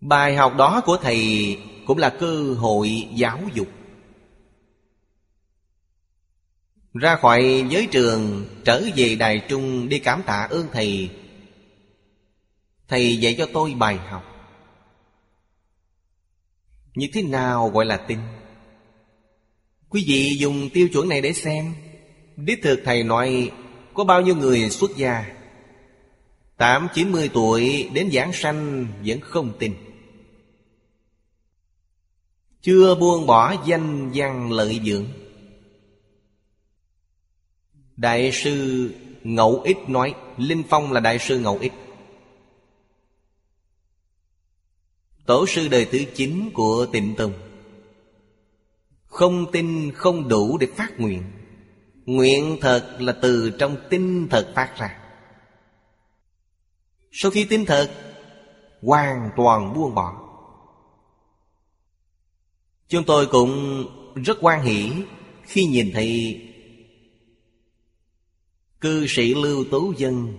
[SPEAKER 1] Bài học đó của Thầy Cũng là cơ hội giáo dục. Ra khỏi giới trường, Trở về Đài Trung Đi cảm tạ ơn Thầy. Thầy dạy cho tôi bài học. Như thế nào gọi là tin? Quý vị dùng tiêu chuẩn này để xem. Đích thực thầy nói, Có bao nhiêu người xuất gia? Tám, chín mươi tuổi đến giảng sanh vẫn không tin. Chưa buông bỏ danh văn lợi dưỡng. Đại sư Ngẫu Ích nói, Linh Phong là đại sư Ngẫu Ích. Tổ sư đời thứ chín của tịnh tông Không tin không đủ để phát nguyện. Nguyện thật là từ trong tinh thật phát ra. Sau khi tin thật, Hoàn toàn buông bỏ. Chúng tôi cũng rất quan hỷ Khi nhìn thấy Cư sĩ Lưu Tú Dân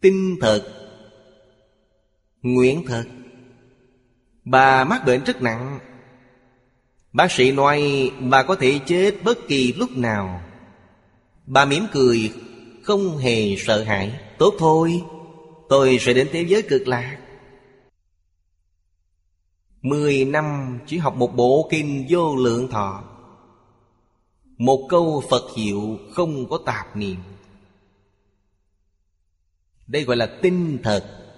[SPEAKER 1] Tinh thật, Nguyện thật. Bà mắc bệnh rất nặng. Bác sĩ nói bà có thể chết bất kỳ lúc nào. Bà mỉm cười, Không hề sợ hãi. Tốt thôi, Tôi sẽ đến thế giới cực lạc. Mười năm chỉ học một bộ kinh vô lượng thọ. Một câu Phật hiệu không có tạp niệm. Đây gọi là tinh thật.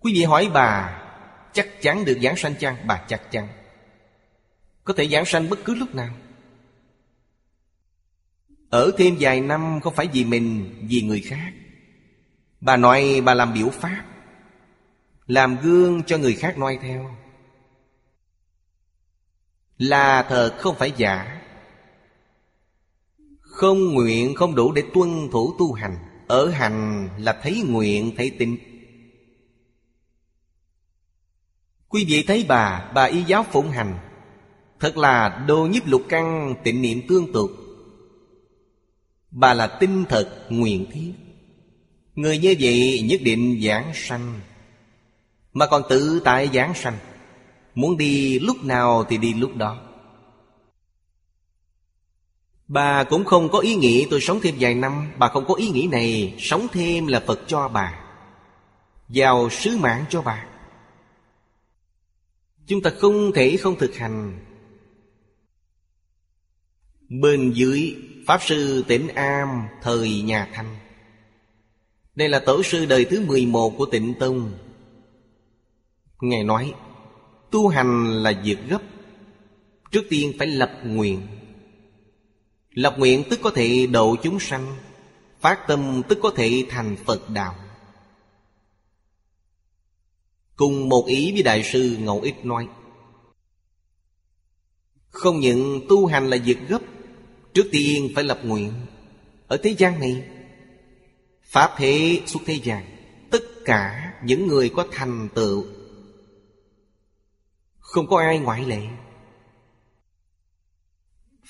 [SPEAKER 1] Quý vị hỏi bà, Chắc chắn được giảng sanh chăng? Bà chắc chắn. Có thể giảng sanh bất cứ lúc nào. Ở thêm vài năm không phải vì mình, Vì người khác. Bà nói bà làm biểu pháp, Làm gương cho người khác noi theo. Là thật không phải giả. Không nguyện không đủ để tuân thủ tu hành. Ở hành là thấy nguyện thấy tin. Quý vị thấy bà, bà y giáo phụng hành. Thật là đồ nhiếp lục căn tịnh niệm tương tục. Bà là tinh thật nguyện thiết. Người như vậy nhất định giảng sanh. Mà còn tự tại giảng sanh. Muốn đi lúc nào thì đi lúc đó. Bà cũng không có ý nghĩ tôi sống thêm vài năm. Bà không có ý nghĩ này. Sống thêm là Phật cho bà. Giàu sứ mạng cho bà. Chúng ta không thể không thực hành. Bên dưới, Pháp Sư Tịnh Am, Thời nhà Thanh. Đây là tổ sư đời thứ 11 của tịnh Tông. Ngài nói Tu hành là việc gấp. Trước tiên phải lập nguyện. Lập nguyện tức có thể độ chúng sanh, Phát tâm tức có thể thành Phật đạo. Cùng một ý với Đại sư Ngẫu Ích nói, Không những tu hành là việc gấp, Trước tiên phải lập nguyện. Ở thế gian này, Pháp thế xuất thế gian, Tất cả những người có thành tựu không có ai ngoại lệ.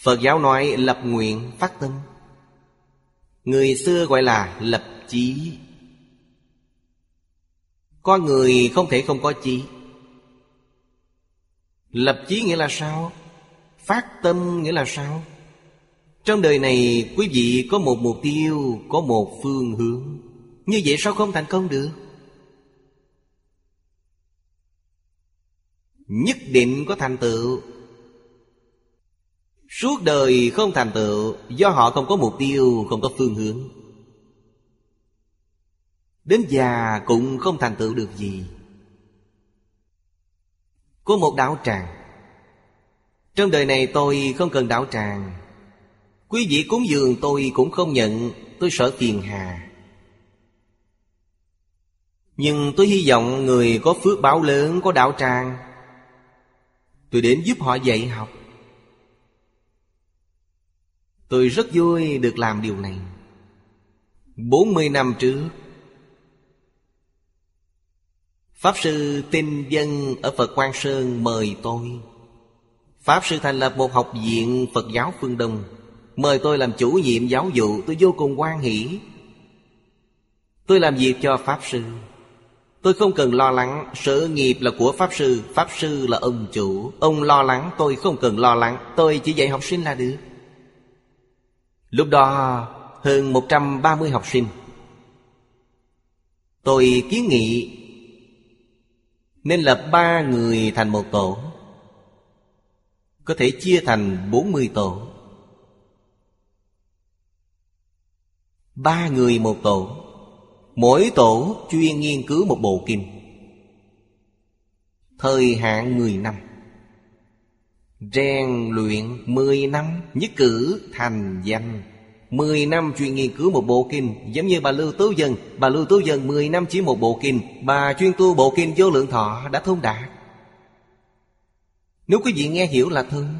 [SPEAKER 1] Phật giáo nói lập nguyện phát tâm. Người xưa gọi là lập chí. Có người không thể không có chí. Lập chí nghĩa là sao? Phát tâm nghĩa là sao? Trong đời này, quý vị có một mục tiêu, Có một phương hướng. Như vậy sao không thành công được? Nhất định có thành tựu. Suốt đời không thành tựu, Do họ không có mục tiêu, Không có phương hướng. Đến già cũng không thành tựu được gì. Có một đạo tràng. Trong đời này tôi không cần đạo tràng. Quý vị cúng dường tôi cũng không nhận, Tôi sợ phiền hà. Nhưng tôi hy vọng người có phước báo lớn, Có đạo tràng. Tôi đến giúp họ dạy học. Tôi rất vui được làm điều này. 40 năm trước, Pháp sư Tinh Dân ở Phật Quang Sơn mời tôi. Pháp sư thành lập một học viện Phật giáo phương Đông, Mời tôi làm chủ nhiệm giáo vụ. Tôi vô cùng quan hỷ. Tôi làm việc cho Pháp Sư. Tôi không cần lo lắng Sự nghiệp là của Pháp Sư Pháp Sư là ông chủ. Ông lo lắng, tôi không cần lo lắng, Tôi chỉ dạy học sinh là được. Lúc đó, hơn 130 học sinh. Tôi kiến nghị Nên lập ba người thành một tổ, Có thể chia thành 40 tổ. Ba người một tổ. Mỗi tổ chuyên nghiên cứu một bộ kinh. Thời hạn 10 năm. Rèn luyện 10 năm Nhất cử thành danh. 10 năm chuyên nghiên cứu một bộ kinh, Giống như bà Lưu Tố Dân. Bà Lưu Tố Dân 10 năm chỉ một bộ kinh. Bà chuyên tu bộ kinh vô lượng thọ đã thông đạt. Nếu quý vị nghe hiểu là thông.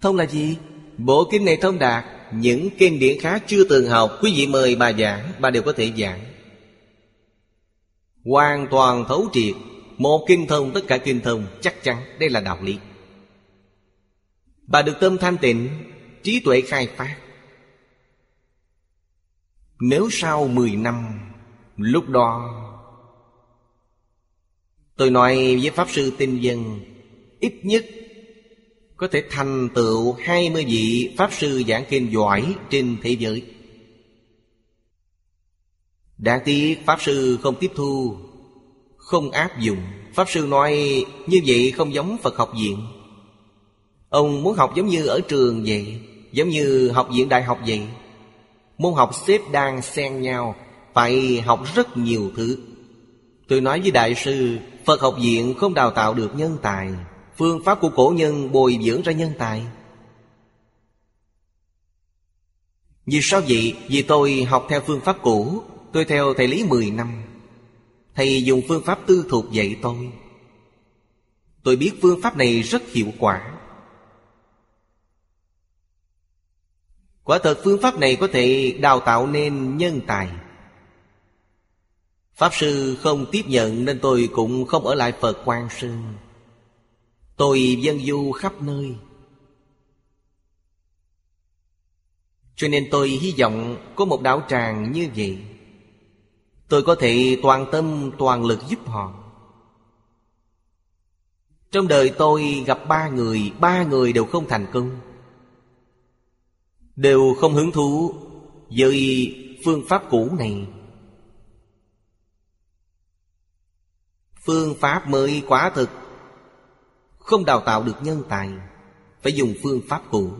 [SPEAKER 1] Thông là gì? Bộ kinh này thông đạt những kinh điển khác chưa từng học, Quý vị mời bà giảng, Bà đều có thể giảng. Hoàn toàn thấu triệt, Một kinh thông tất cả kinh thông, Chắc chắn đây là đạo lý. Bà được tâm thanh tịnh, Trí tuệ khai phát. Nếu sau 10 năm, Lúc đó, Tôi nói với Pháp Sư Tinh Dân, Ít nhất có thể thành tựu 20 vị Pháp Sư giảng kinh giỏi trên thế giới. Đáng tiếc Pháp Sư không tiếp thu, Không áp dụng. Pháp Sư nói, như vậy không giống Phật học viện. Ông muốn học giống như ở trường vậy, Giống như học viện đại học vậy. Môn học xếp đang xen nhau, Phải học rất nhiều thứ. Tôi nói với đại sư, Phật học viện không đào tạo được nhân tài. Phương pháp của cổ nhân bồi dưỡng ra nhân tài. Vì sao vậy? Vì tôi học theo phương pháp cũ, Tôi theo thầy Lý 10 năm. Thầy dùng phương pháp tư thuộc dạy tôi. Tôi biết phương pháp này rất hiệu quả. Quả thật phương pháp này có thể đào tạo nên nhân tài. Pháp sư không tiếp nhận nên tôi cũng không ở lại Phật quan Sơn. Tôi dân du khắp nơi. Cho nên tôi hy vọng có một đạo tràng như vậy. Tôi có thể toàn tâm, toàn lực giúp họ. Trong đời tôi gặp ba người Ba người đều không thành công. Đều không hứng thú với phương pháp cũ này. Phương pháp mới quả thực. Không đào tạo được nhân tài, Phải dùng phương pháp cũ.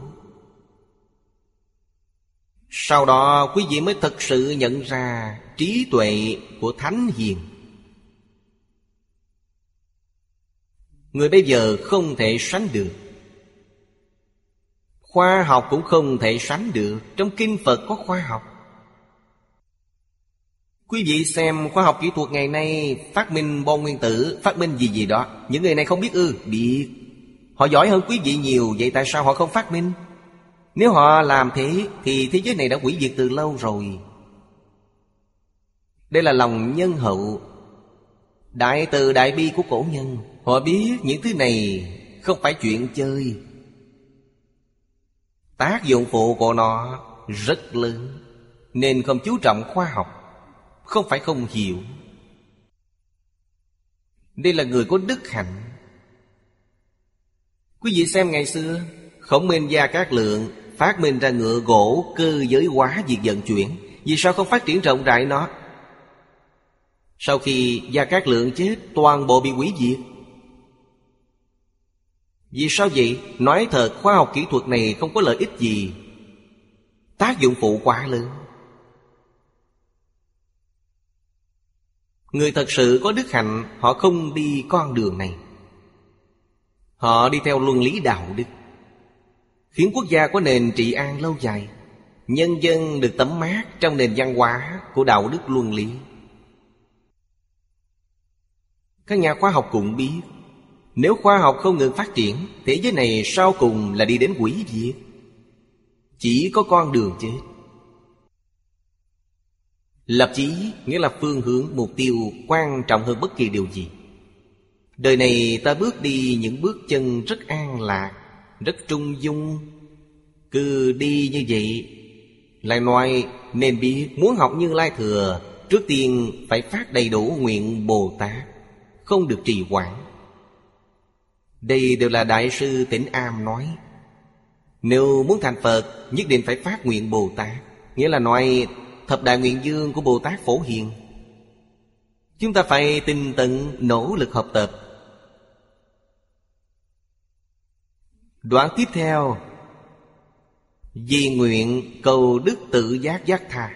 [SPEAKER 1] Sau đó, quý vị mới thật sự nhận ra Trí tuệ của Thánh Hiền. Người bây giờ không thể sánh được. Khoa học cũng không thể sánh được. Trong kinh Phật có khoa học. Quý vị xem khoa học kỹ thuật ngày nay Phát minh bom nguyên tử, Phát minh gì gì đó. Những người này không biết ư Biết Họ giỏi hơn quý vị nhiều, Vậy tại sao họ không phát minh? Nếu họ làm thế, Thì thế giới này đã hủy diệt từ lâu rồi. Đây là lòng nhân hậu, Đại từ đại bi của cổ nhân. Họ biết những thứ này Không phải chuyện chơi. Tác dụng phụ của nó rất lớn, Nên không chú trọng khoa học. Không phải không hiểu. Đây là người có đức hạnh. Quý vị xem ngày xưa, Khổng minh gia các lượng Phát minh ra ngựa gỗ cơ giới hóa việc vận chuyển. Vì sao không phát triển rộng rãi nó? Sau khi Gia Cát Lượng chết, Toàn bộ bị hủy diệt. Vì sao vậy? Nói thật, khoa học kỹ thuật này không có lợi ích gì. Tác dụng phụ quá lớn. Người thật sự có đức hạnh, Họ không đi con đường này. Họ đi theo luân lý đạo đức. Khiến quốc gia có nền trị an lâu dài, Nhân dân được tấm mát trong nền văn hóa của đạo đức luân lý. Các nhà khoa học cũng biết, nếu khoa học không ngừng phát triển, Thế giới này sau cùng là đi đến quỷ diệt. Chỉ có con đường chết. Lập chí nghĩa là phương hướng mục tiêu quan trọng hơn bất kỳ điều gì. Đời này ta bước đi những bước chân rất an lạc, Rất trung dung. Cứ đi như vậy, Lại nói nên biết muốn học như Lai Thừa, Trước tiên phải phát đầy đủ nguyện Bồ Tát, Không được trì hoãn. Đây đều là Đại sư Tỉnh Am nói. Nếu muốn thành Phật, Nhất định phải phát nguyện Bồ Tát, Nghĩa là nói Thập đại nguyện dương của Bồ Tát Phổ Hiền. Chúng ta phải tinh tận nỗ lực học tập. Đoạn tiếp theo. Vì nguyện cầu đức tự giác giác tha.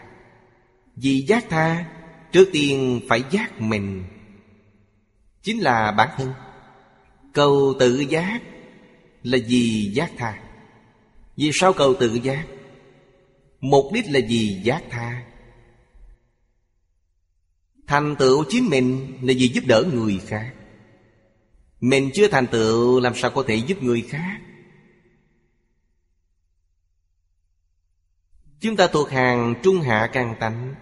[SPEAKER 1] Vì giác tha, Trước tiên phải giác mình. Chính là bản thân. Cầu tự giác là vì giác tha. Vì sao cầu tự giác? Mục đích là gì giác tha. Thành tựu chính mình là vì giúp đỡ người khác. Mình chưa thành tựu, làm sao có thể giúp người khác? Chúng ta thuộc hàng trung hạ căn tánh.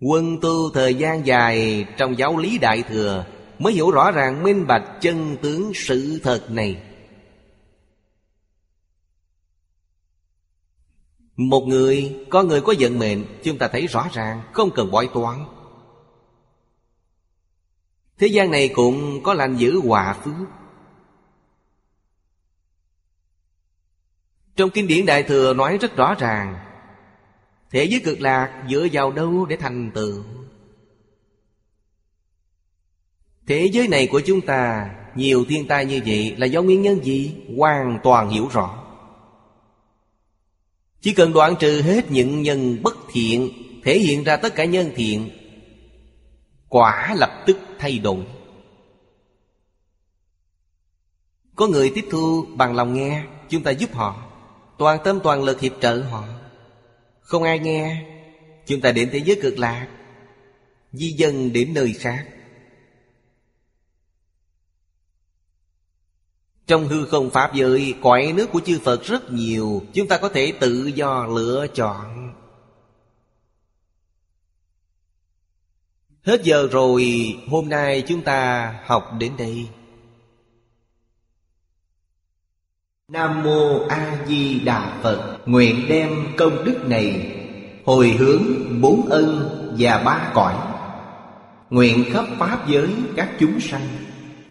[SPEAKER 1] Quân tu thời gian dài trong giáo lý đại thừa Mới hiểu rõ ràng, minh bạch chân tướng sự thật này. Một người, có người có vận mệnh Chúng ta thấy rõ ràng Không cần bói toán. Thế gian này cũng có lành giữ hòa phước. Trong kinh điển Đại Thừa nói rất rõ ràng Thế giới cực lạc dựa vào đâu để thành tựu? Thế giới này của chúng ta Nhiều thiên tai như vậy là do nguyên nhân gì? Hoàn toàn hiểu rõ. Chỉ cần đoạn trừ hết những nhân bất thiện, Thể hiện ra tất cả nhân thiện, Quả lập tức thay đổi. Có người tiếp thu bằng lòng nghe, Chúng ta giúp họ. Toàn tâm toàn lực hiệp trợ họ. Không ai nghe, Chúng ta đến thế giới cực lạc. Di dân đến nơi khác. Trong hư không Pháp giới, Cõi nước của chư Phật rất nhiều. Chúng ta có thể tự do lựa chọn. Hết giờ rồi, Hôm nay chúng ta học đến đây. Nam Mô A Di Đà Phật, Nguyện đem công đức này Hồi hướng bốn ân và ba cõi. Nguyện khắp Pháp giới các chúng sanh.